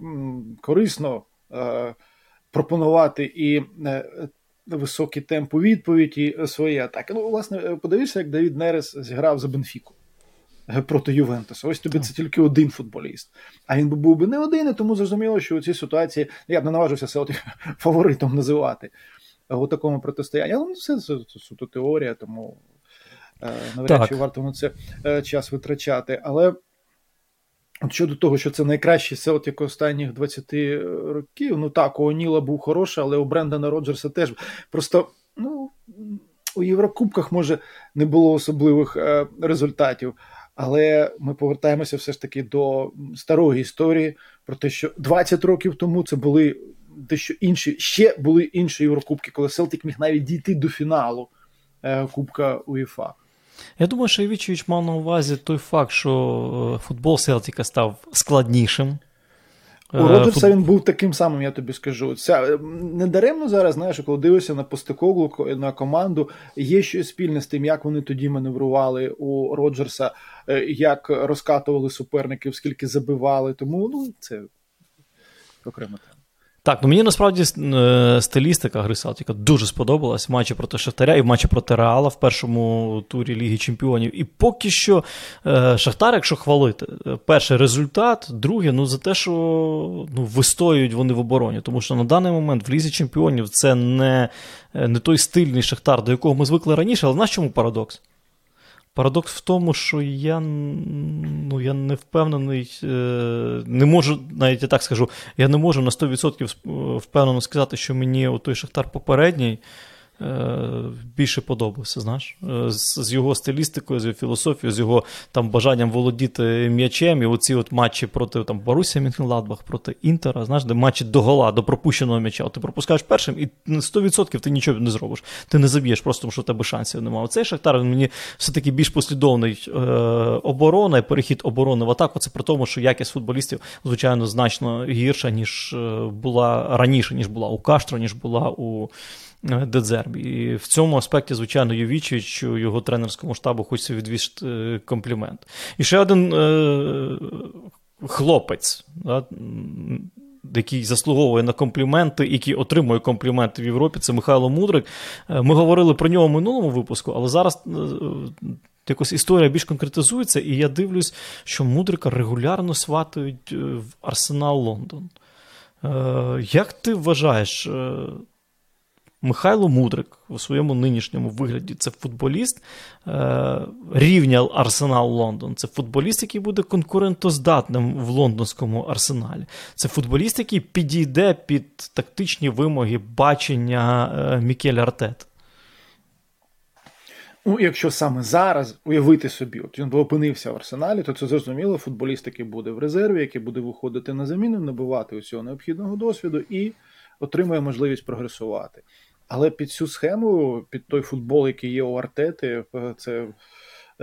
корисно е, пропонувати і е, високий темп у відповідь і свої атаки. Ну, власне, подивися, як Давід Нерес зіграв за Бенфіку е, проти Ювентуса. Ось тобі це тільки один футболіст. А він був би не один, і тому зрозуміло, що у цій ситуації я б не наважився Селті фаворитом називати у такому протистоянні. Але ну, це, це, суто теорія, тому е, навряд чи варто на це е, час витрачати. Але. От щодо того, що це найкращий селтік останніх 20 років, ну так, у Оніла був хороший, але у Брендана Роджерса теж. Просто ну, у Єврокубках, може, не було особливих е, результатів. Але ми повертаємося все ж таки до старої історії про те, що 20 років тому це були дещо інші, ще були інші Єврокубки, коли Селтик міг навіть дійти до фіналу Кубка УЄФА. Я думаю, що Івічевич мав на увазі той факт, що футбол Селтіка став складнішим. У Роджерса він був таким самим, я тобі скажу. Ця недаремно зараз, знаєш, коли дивишся на Постекоглу, на команду, є щось спільне з тим, як вони тоді маневрували у Роджерса, як розкатували суперників, скільки забивали. Тому ну, це окрема тема. Так, ну мені насправді е, стилістика гри Салтіка дуже сподобалась в матчі проти Шахтаря і в матчі проти Реала в першому турі Ліги Чемпіонів. І поки що е, Шахтар, якщо хвалити, е, перший результат, друге, ну за те, що ну, вистоюють вони в обороні. Тому що на даний момент в Лізі Чемпіонів це не, не той стильний Шахтар, до якого ми звикли раніше, але знаєш чому парадокс? Парадокс в тому, що я ну, я не впевнений, е, не можу, навіть я так скажу, я не можу на 100% впевнено сказати, що мені той Шахтар попередній Е, більше подобався, знаєш, е, з, його стилістикою, з його філософією, з його там бажанням володіти м'ячем. І оці от матчі проти там, Борусія Мюнхенладбах, проти Інтера, знаєш, де матчі до гола, до пропущеного м'яча. Ти пропускаєш першим, і на 100% ти нічого не зробиш. Ти не заб'єш, просто тому що у тебе шансів немає. Оцей Шахтар він мені все-таки більш послідовний е, оборона і перехід оборони в атаку. Це при тому, що якість футболістів, звичайно, значно гірша, ніж е, була раніше, ніж була у Каштро, ніж була у. Е, Дедзербі. І в цьому аспекті, звичайно, Йовічевичу, його тренерському штабу хочеться відвісти е, комплімент. І ще один е, хлопець, да, який заслуговує на компліменти, який отримує компліменти в Європі, це Михайло Мудрик. Е, ми говорили про нього в минулому випуску, але зараз. Якось історія більш конкретизується, і я дивлюсь, що Мудрика регулярно сватають в Арсенал Лондон. Як ти вважаєш, Михайло Мудрик у своєму нинішньому вигляді це футболіст е, рівня Арсенал Лондон. Це футболіст, який буде конкурентоздатним в лондонському арсеналі. Це футболіст, який підійде під тактичні вимоги бачення е, Мікеля Артет. Ну, якщо саме зараз уявити собі, от він опинився в арсеналі, то це зрозуміло, футболіст, який буде в резерві, який буде виходити на заміну, набувати усього необхідного досвіду і отримує можливість прогресувати. Але під цю схему, під той футбол, який є у Артети, це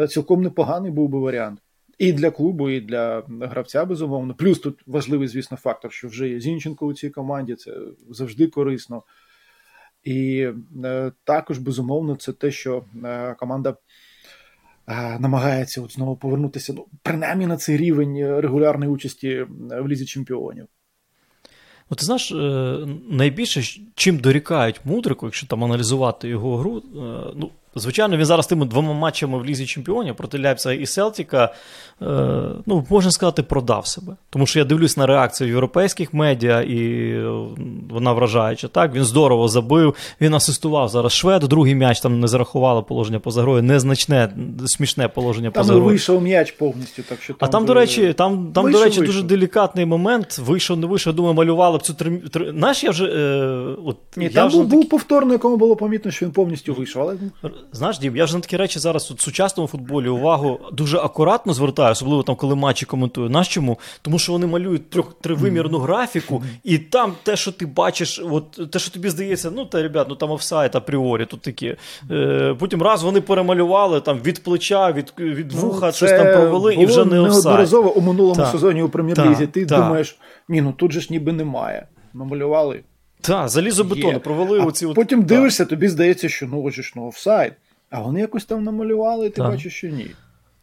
цілком непоганий був би варіант. І для клубу, і для гравця, безумовно. Плюс тут важливий, звісно, фактор, що вже є Зінченко у цій команді, це завжди корисно. І е, також, безумовно, це те, що е, команда е, намагається от знову повернутися, ну, принаймні на цей рівень регулярної участі в лізі чемпіонів. Ну, ти знаєш, е, найбільше, чим дорікають мудрику, якщо там аналізувати його гру, е, ну, Звичайно, він зараз тими двома матчами в Лізі Чемпіонів проти Ляпса і Селтіка, е, ну, можна сказати, продав себе. Тому що я дивлюсь на реакцію європейських медіа, і вона вражаюча. Так, Він здорово забив, він асистував зараз швед, другий м'яч там не зарахувало положення поза грою, незначне, смішне положення там поза грою. Там вийшов м'яч повністю. так що там А там, до речі, там, там, вийшов, до речі, вийшов. дуже делікатний момент. Вийшов, не вийшов, думаю, малювали б цю три. три... Знаєш, я вже. Е, от, Ні, я Там вже був, такі... був повторно, якому було помітно, що він повністю вийшов. але... Знаєш, Дім, я ж на такі речі зараз у сучасному футболі увагу дуже акуратно звертаю, особливо там, коли матчі коментую. Знаєш чому? Тому що вони малюють трьох тривимірну графіку, і там те, що ти бачиш, от те, що тобі здається, ну та ребят, ну там офсайт апріорі, тут такі. Е, Потім раз вони перемалювали там від плеча, від від ну, вуха, ну, щось там провели, і вже не офсайт. неодноразово у минулому та, сезоні у прем'єр-лізі. Ти та. думаєш, ні, ну тут же ж ніби немає. Намалювали. Так, залізобетон, провели а оці. Потім от, дивишся, тобі здається, що ну ось ж ну офсайд. А вони якось там намалювали, і ти бачиш, що ні.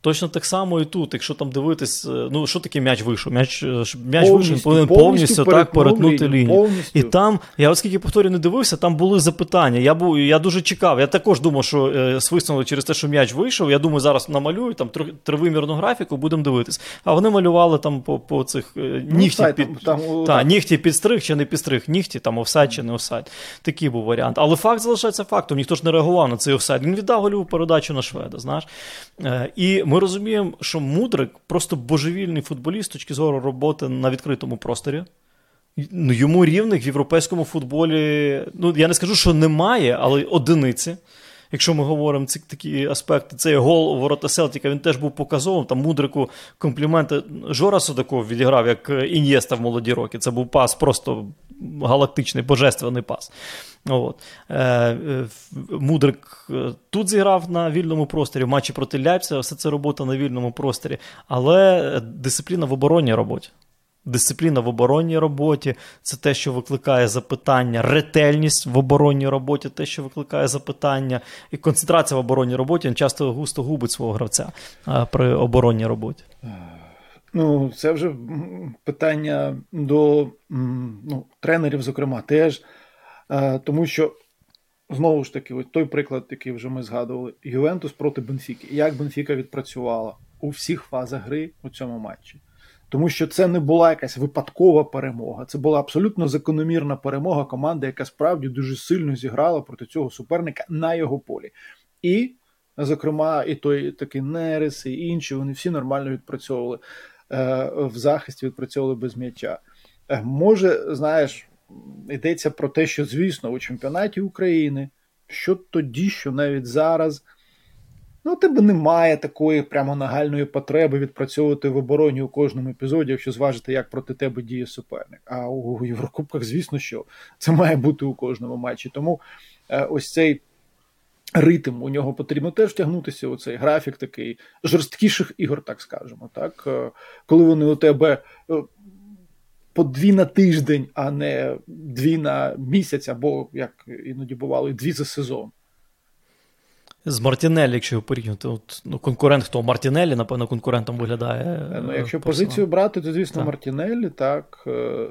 Точно так само і тут, якщо там дивитись, е, ну що таке м'яч вийшов? М'яч е, м'яч вийшов, він повинен повністю, повністю так перетнути лінію. Повністю. І там, я оскільки повторюю, не дивився, там були запитання. Я був, я дуже чекав. Я також думав, що е, свиснули через те, що м'яч вийшов. Я думаю, зараз намалюю там тривимірну графіку, будемо дивитись. А вони малювали там по по цих е, ну, нігті ну, під там, там, та, нігті підстриг чи не підстриг, нігті, там офсайд чи не офсайд. Такий був варіант. Але факт залишається фактом. Ніхто ж не реагував на цей офсайд. Він віддав гольову передачу на шведа. знаєш. Е, і ми розуміємо, що Мудрик просто божевільний футболіст з точки зору роботи на відкритому просторі. Ну, Йому рівних в європейському футболі, ну я не скажу, що немає, але одиниці. Якщо ми говоримо ці такі аспекти, цей гол ворота Селтіка, він теж був показовим. Там мудрику компліменти Жора Судаков відіграв як Ін'єста в молоді роки. Це був пас, просто галактичний, божественний пас. От. Е, е, Мудрик е, тут зіграв на вільному просторі в матчі проти Ляйпця, все це робота на вільному просторі, але дисципліна в оборонній роботі. Дисципліна в оборонній роботі це те, що викликає запитання, ретельність в оборонній роботі, те, що викликає запитання, і концентрація в оборонній роботі він часто густо губить свого гравця при оборонній роботі. Ну, це вже питання до ну, тренерів, зокрема, теж. Тому що, знову ж таки, той приклад, який вже ми згадували: Ювентус проти Бенфіки. Як Бенфіка відпрацювала у всіх фазах гри у цьому матчі. Тому що це не була якась випадкова перемога, це була абсолютно закономірна перемога команди, яка справді дуже сильно зіграла проти цього суперника на його полі. І, зокрема, і той такий Нерес, і інші, вони всі нормально відпрацьовували е, в захисті, відпрацьовували без м'яча. Е, може, знаєш, йдеться про те, що, звісно, у чемпіонаті України, що тоді, що навіть зараз. Ну, у тебе немає такої прямо нагальної потреби відпрацьовувати в обороні у кожному епізоді, якщо зважити, як проти тебе діє суперник. А у Єврокубках, звісно, що це має бути у кожному матчі. Тому е, ось цей ритм у нього потрібно теж втягнутися у цей графік такий жорсткіших ігор, так скажемо. Так? Е, коли вони у тебе е, по дві на тиждень, а не дві на місяць, або як іноді бувало, дві за сезон. З Мартінелі, якщо його порівнювати, от, ну, конкурент хто Мартінелі, напевно, конкурентом виглядає. Е, ну, Якщо персонал. позицію брати, то звісно так. Мартінелі, так. Е,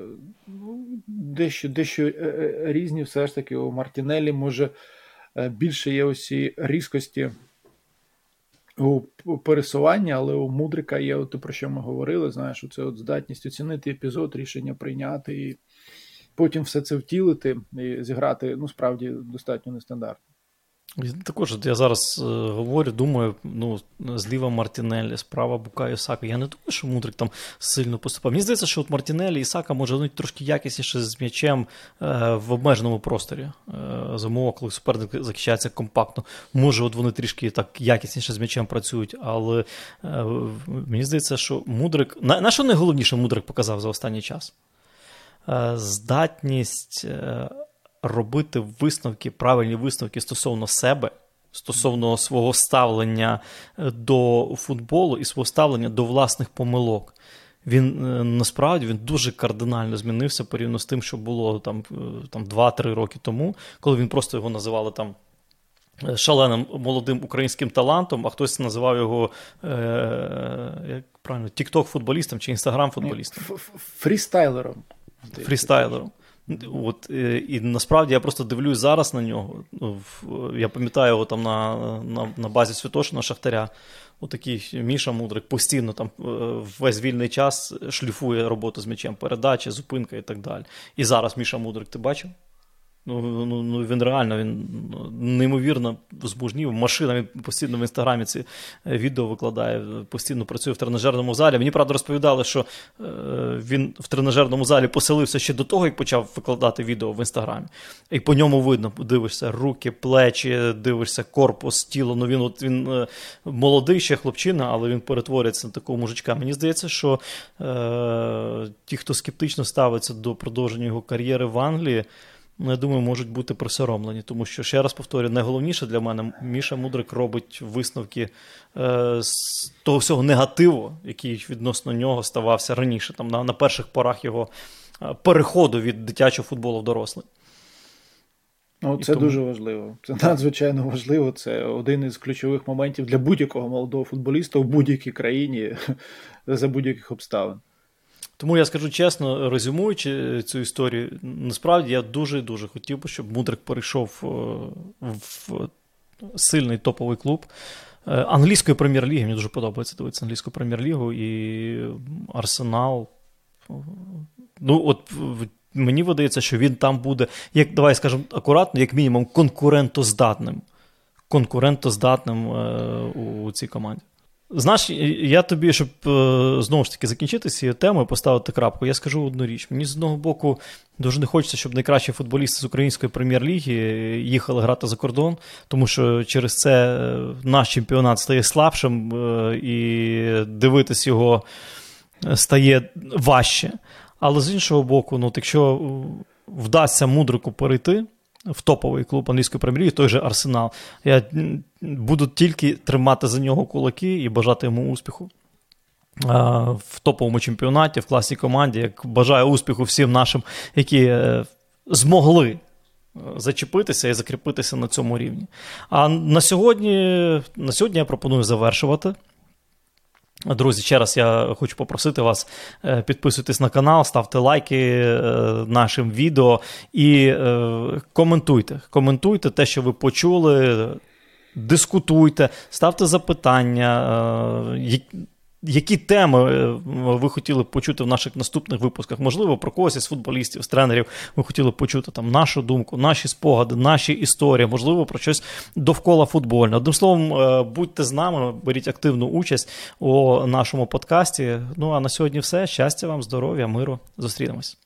ну, Дещо дещо е, різні, все ж таки, у Мартінелі може більше є усі різкості у пересуванні, але у Мудрика є, от, про що ми говорили, знаєш, це от здатність оцінити епізод, рішення прийняти і потім все це втілити і зіграти, ну, справді, достатньо нестандартно. Також я зараз е, говорю, думаю, ну, зліва Мартінелі, справа Букаю Сака. Я не думаю, що Мудрик там сильно поступав. Мені здається, що от Мартінелі і Сака може вони трошки якісніше з м'ячем е, в обмеженому просторі. Е, за умови, коли суперник захищається компактно. Може, от вони трішки так якісніше з м'ячем працюють, але е, мені здається, що Мудрик. На, на що найголовніше Мудрик показав за останній час? Е, здатність. Робити висновки, правильні висновки стосовно себе, стосовно свого ставлення е, до футболу і свого ставлення до власних помилок. Він е, насправді він дуже кардинально змінився порівняно з тим, що було там е, там 2-3 роки тому, коли він просто його називали там. Шаленим молодим українським талантом, а хтось називав його е, як правильно, тікток-футболістом чи інстаграм-футболістом. Фрістайлером. Фрістайлером. От, е, І насправді я просто дивлюсь зараз на нього. Ну, я пам'ятаю його там на на, на базі Святошина Шахтаря. Отакий Міша Мудрик постійно там е, весь вільний час шліфує роботу з м'ячем, передачі, зупинка і так далі. І зараз Міша Мудрик, ти бачив? Ну, ну, ну Він реально він неймовірно збужнів. Машина він постійно в інстаграмі ці е, відео викладає, постійно працює в тренажерному залі. Мені правда розповідали, що е, він в тренажерному залі поселився ще до того, як почав викладати відео в інстаграмі. І по ньому видно, дивишся руки, плечі, дивишся корпус, тіло. Ну Він от він е, молодий ще хлопчина, але він перетворюється на такого мужичка. Мені здається, що е, ті, хто скептично ставиться до продовження його кар'єри в Англії ну, я думаю, можуть бути присоромлені. Тому що, ще раз повторюю, найголовніше для мене Міша Мудрик робить висновки е, з того всього негативу, який відносно нього ставався раніше, там на, на перших порах його е, переходу від дитячого футболу в дорослий. Ну, Це тому... дуже важливо. Це надзвичайно важливо. Це один із ключових моментів для будь-якого молодого футболіста в будь-якій країні за будь-яких обставин. Тому я скажу чесно, резюмуючи цю історію, насправді я дуже дуже хотів би, щоб Мудрик перейшов е, в сильний топовий клуб. Е, англійської прем'єр-ліги, мені дуже подобається дивитися англійську прем'єр-лігу і Арсенал. Ну, от мені видається, що він там буде, як давай скажемо акуратно, як мінімум, конкурентоздатним. Конкурентоздатним е, у цій команді. Знаєш, я тобі, щоб е, знову ж таки закінчити цією темою, поставити крапку, я скажу одну річ. Мені з одного боку дуже не хочеться, щоб найкращі футболісти з української прем'єр-ліги їхали грати за кордон, тому що через це е, наш чемпіонат стає слабшим е, і дивитись його стає важче. Але з іншого боку, ну, якщо вдасться мудрику перейти в топовий клуб англійської прем'єр той же Арсенал. Я буду тільки тримати за нього кулаки і бажати йому успіху. В топовому чемпіонаті, в класній команді, як бажаю успіху всім нашим, які е, змогли е, зачепитися і закріпитися на цьому рівні. А на сьогодні, на сьогодні я пропоную завершувати. Друзі, ще раз я хочу попросити вас е, підписуйтесь на канал, ставте лайки е, нашим відео і е, коментуйте. Коментуйте те, що ви почули, дискутуйте, ставте запитання. Які теми е, ви хотіли б почути в наших наступних випусках? Можливо, про когось із футболістів, з тренерів ви хотіли б почути там нашу думку, наші спогади, наші історії, можливо, про щось довкола футбольне. Одним словом, е, будьте з нами, беріть активну участь у нашому подкасті. Ну а на сьогодні все. Щастя вам, здоров'я, миру. Зустрінемось.